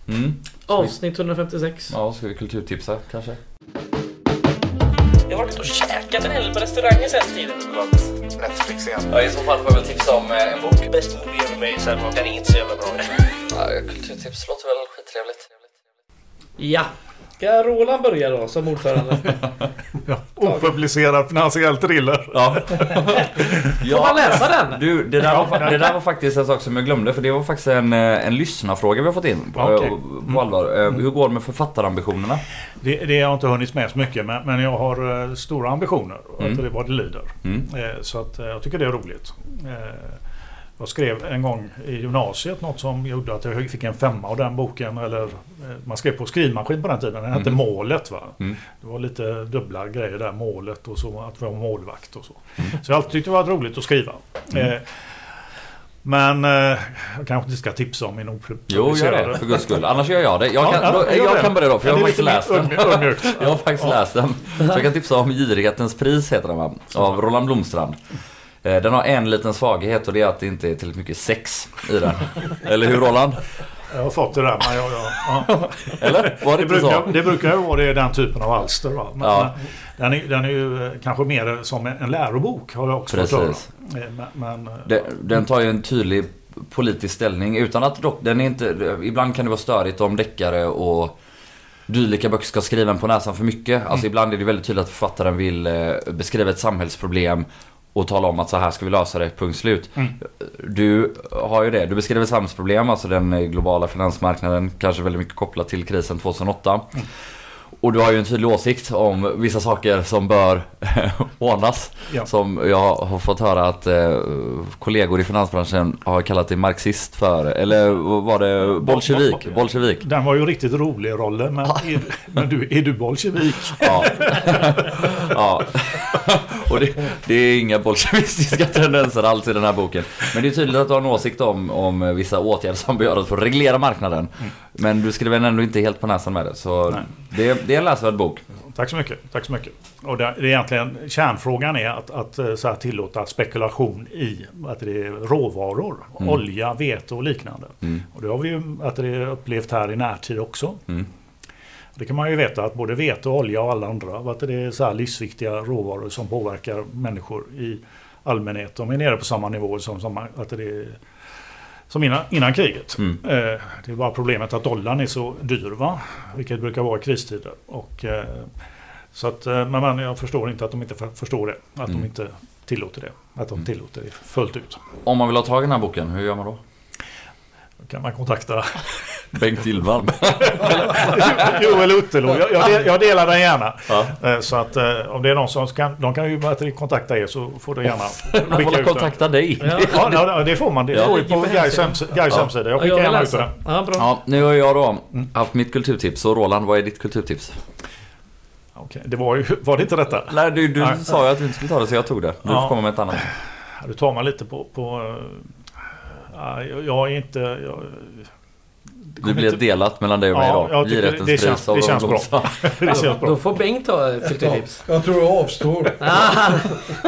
[SPEAKER 4] Mm.
[SPEAKER 1] Avsnitt 156.
[SPEAKER 4] Ja, ska vi kulturtipsa kanske?
[SPEAKER 1] Jag har varit och käkat en hel på restauranger sen tiden.
[SPEAKER 5] Netflix igen.
[SPEAKER 4] Ja, i så fall får jag väl tipsa om eh, en bok.
[SPEAKER 5] Bäst movie ever made, sen var den inte så jävla bra.
[SPEAKER 4] Ja, kulturtips låter väl skittrevligt.
[SPEAKER 1] Ja. Ska Roland börja då som ordförande?
[SPEAKER 2] Ja, opublicerad finansiell thriller.
[SPEAKER 4] Ja.
[SPEAKER 1] Får man läsa den?
[SPEAKER 4] Du, det där, var, det där var faktiskt en sak som jag glömde för det var faktiskt en, eh, en lyssnarfråga vi har fått in på,
[SPEAKER 2] Okej.
[SPEAKER 4] på allvar. Eh, Hur går det med författarambitioner?
[SPEAKER 2] Det, det har jag inte hunnit med så mycket men, men jag har eh, stora ambitioner.
[SPEAKER 4] Mm.
[SPEAKER 2] Att det är vad det lider.
[SPEAKER 4] Mm.
[SPEAKER 2] Eh, så att, eh, jag tycker det är roligt. Jag skrev en gång i gymnasiet något som gjorde att jag fick en femma av den boken. Eller, eh, man skrev på skrivmaskin på den tiden. Den hette
[SPEAKER 4] Mhm.
[SPEAKER 2] Målet. Va?
[SPEAKER 4] Mm.
[SPEAKER 2] Det var lite dubbla grejer där. Målet och så att vara målvakt och så.
[SPEAKER 4] Mm.
[SPEAKER 2] Så jag alltid tyckte det var roligt att skriva. Eh, men eh, jag kanske inte ska tipsa om min
[SPEAKER 4] Jo,
[SPEAKER 2] opublicerade.
[SPEAKER 4] gör det för guds skull. Annars gör jag det. Jag
[SPEAKER 2] Ja,
[SPEAKER 4] kan,
[SPEAKER 2] ja,
[SPEAKER 4] då, jag
[SPEAKER 2] det.
[SPEAKER 4] kan börja då, för jag har faktiskt läst den. Jag har faktiskt läst den. Så jag kan tipsa om Girighetens pris, heter den va? Av Roland Blomstrand. Eh, Den har en liten svaghet och det är att det inte är tillräckligt mycket sex i den. Eller hur Roland?
[SPEAKER 2] Jag har fått det där. Men jag, jag, ja.
[SPEAKER 4] Eller? Var det
[SPEAKER 2] det, brukar, det brukar ju vara det, den typen av alster. Va? Men,
[SPEAKER 4] Ja.
[SPEAKER 2] den, är, den är ju eh, kanske mer som en, lärobok har jag också fått
[SPEAKER 4] Precis.
[SPEAKER 2] höra. Eh, Men, men,
[SPEAKER 4] Den, den tar ju en tydlig politisk ställning utan att dock, den är inte, ibland kan det vara störigt om deckare och dylika böcker ska skriva en på näsan för mycket. Alltså ibland är det väldigt tydligt att författaren vill beskriva ett samhällsproblem och tala om att så här ska vi lösa det, punkt slut.
[SPEAKER 2] Mm.
[SPEAKER 4] Du har ju det, du beskriver samhällsproblem, alltså den globala finansmarknaden, kanske väldigt mycket kopplat till krisen 2008. Och du har ju en tydlig åsikt om vissa saker som bör ordnas.
[SPEAKER 2] Ja.
[SPEAKER 4] Som jag har fått höra att eh, kollegor i finansbranschen har kallat dig marxist för. Eller var det bolsjevik?
[SPEAKER 2] Bo-
[SPEAKER 4] Bolsjevik.
[SPEAKER 2] Den var ju riktigt rolig rollen. Men, är, men du, är du bolsjevik?
[SPEAKER 4] Ja. ja. Och det, det är inga bolsjevistiska tendenser alls i den här boken. Men det är tydligt att du har en åsikt om, om vissa åtgärder som bör göras för att reglera marknaden. Men du skriver ändå inte helt på näsan med det. Så det, det är en läsvärd bok.
[SPEAKER 2] Tack så mycket. Tack så mycket. Och det, det är egentligen, kärnfrågan är att, att eh, så här, tillåta spekulation i att det är råvaror.
[SPEAKER 4] Mm.
[SPEAKER 2] Olja, vete och liknande.
[SPEAKER 4] Mm.
[SPEAKER 2] Och det har vi ju att det är upplevt här i närtid också.
[SPEAKER 4] Mm.
[SPEAKER 2] Det kan man ju veta att både vete, olja och alla andra att det är så här livsviktiga råvaror som påverkar människor i allmänhet. De är nere på samma nivå som, som, att det är, som innan, innan kriget.
[SPEAKER 4] Mm.
[SPEAKER 2] Eh, Det är bara problemet att dollarn är så dyr, va? vilket brukar vara i kristider. Och, eh, så att, eh, men men jag förstår inte att de inte för- förstår det. Att
[SPEAKER 4] Mm.
[SPEAKER 2] de inte tillåter det. Att de
[SPEAKER 4] Mm.
[SPEAKER 2] tillåter det fullt ut.
[SPEAKER 4] Om man vill ha tag i den här boken, hur gör man då?
[SPEAKER 2] Då kan man kontakta
[SPEAKER 4] Bengt Ilvan.
[SPEAKER 2] Joel Uttelo. Jag, jag, del- jag delar den gärna.
[SPEAKER 4] Ja.
[SPEAKER 2] Eh, Så att eh, om det är någon som kan, de kan ju kontakta er så får du gärna skicka
[SPEAKER 4] får
[SPEAKER 2] ut den.
[SPEAKER 4] kontakta dig.
[SPEAKER 1] Ja.
[SPEAKER 2] Ja, ja, det får man. Det
[SPEAKER 4] Ja.
[SPEAKER 2] står ju på Gais
[SPEAKER 4] Ja.
[SPEAKER 2] hemsida. Jag
[SPEAKER 1] Ja,
[SPEAKER 2] skickar gärna ut den.
[SPEAKER 1] Ja, bra.
[SPEAKER 4] Ja, nu har jag då
[SPEAKER 2] Mm.
[SPEAKER 4] haft mitt kulturtips. Så Roland, vad är ditt kulturtips?
[SPEAKER 2] Okej, det var ju, var det inte detta?
[SPEAKER 4] Nej, du, du
[SPEAKER 2] Nej.
[SPEAKER 4] sa ju att du inte skulle ta det så jag tog det. Du
[SPEAKER 2] Ja.
[SPEAKER 4] får komma med ett annat.
[SPEAKER 2] Ja, Du tar man lite på... på eh, ja, jag, jag är inte... Jag, det
[SPEAKER 4] blir
[SPEAKER 2] inte-
[SPEAKER 4] delat mellan dig och mig
[SPEAKER 2] Ja,
[SPEAKER 4] då.
[SPEAKER 2] jag tycker
[SPEAKER 4] Girrättens
[SPEAKER 2] det känns- det känns bra. Det känns
[SPEAKER 1] Då
[SPEAKER 2] bra.
[SPEAKER 1] får Bengt ta ett kulturtips.
[SPEAKER 3] Jag tror jag avstår.
[SPEAKER 1] Ah,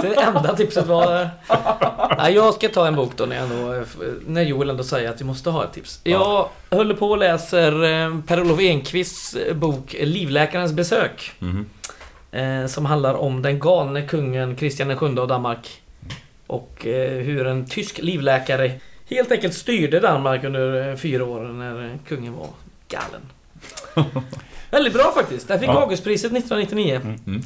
[SPEAKER 1] det enda tipset var... Nej, jag ska ta en bok då när, jag ändå, när Joel ändå säger att vi måste ha ett tips. Jag håller på och läser eh, Per-Olof Enquists eh, bok Livläkarens besök. Eh, som handlar om den galne kungen Kristian VII av Danmark. Och eh, hur en tysk livläkare helt enkelt styrde Danmark under eh, fyra år när eh, kungen var galen. Väldigt bra faktiskt. Där fick
[SPEAKER 2] Ja.
[SPEAKER 1] Augustpriset 1999.
[SPEAKER 4] Mm.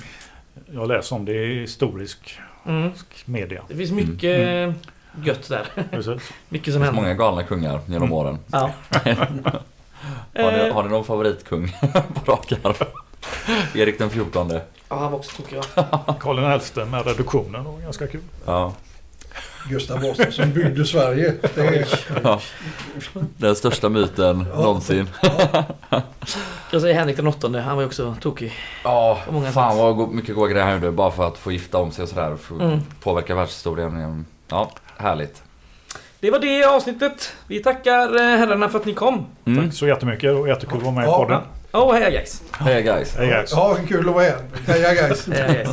[SPEAKER 2] Jag läser om det i historisk
[SPEAKER 1] Mm.
[SPEAKER 2] media.
[SPEAKER 1] Det finns mycket eh, gött där. Mycket som händer.
[SPEAKER 4] många galna kungar genom
[SPEAKER 2] Mm.
[SPEAKER 4] åren.
[SPEAKER 1] Ja.
[SPEAKER 4] Har ni, har ni någon favoritkung på rak arm? Erik den fjortonde.
[SPEAKER 1] Ja, han var också tokig va?
[SPEAKER 2] Karl XI med reduktionen var ganska kul.
[SPEAKER 4] Ja.
[SPEAKER 3] Gustav Vasa som byggde Sverige. Det är,
[SPEAKER 4] ja. Den största myten
[SPEAKER 3] Ja.
[SPEAKER 4] någonsin.
[SPEAKER 1] Jag säger Henrik den åttonde, han var ju också tokig.
[SPEAKER 4] Ja,
[SPEAKER 1] På många
[SPEAKER 4] fan
[SPEAKER 1] sätt.
[SPEAKER 4] vad mycket goda grejer han gjorde bara för att få gifta om sig och sådär. För att
[SPEAKER 1] Mm.
[SPEAKER 4] påverka världshistorien. Ja, härligt.
[SPEAKER 1] Det var det avsnittet. Vi tackar eh, herrarna för att ni kom.
[SPEAKER 4] Mm.
[SPEAKER 2] Tack så jättemycket och jättekul att vara med i
[SPEAKER 3] Ja.
[SPEAKER 2] podden.
[SPEAKER 1] Åh, oh, heja guys.
[SPEAKER 4] Hej guys.
[SPEAKER 2] Hej guys.
[SPEAKER 3] ja, kul att vara här. Heja guys.
[SPEAKER 1] Heja guys.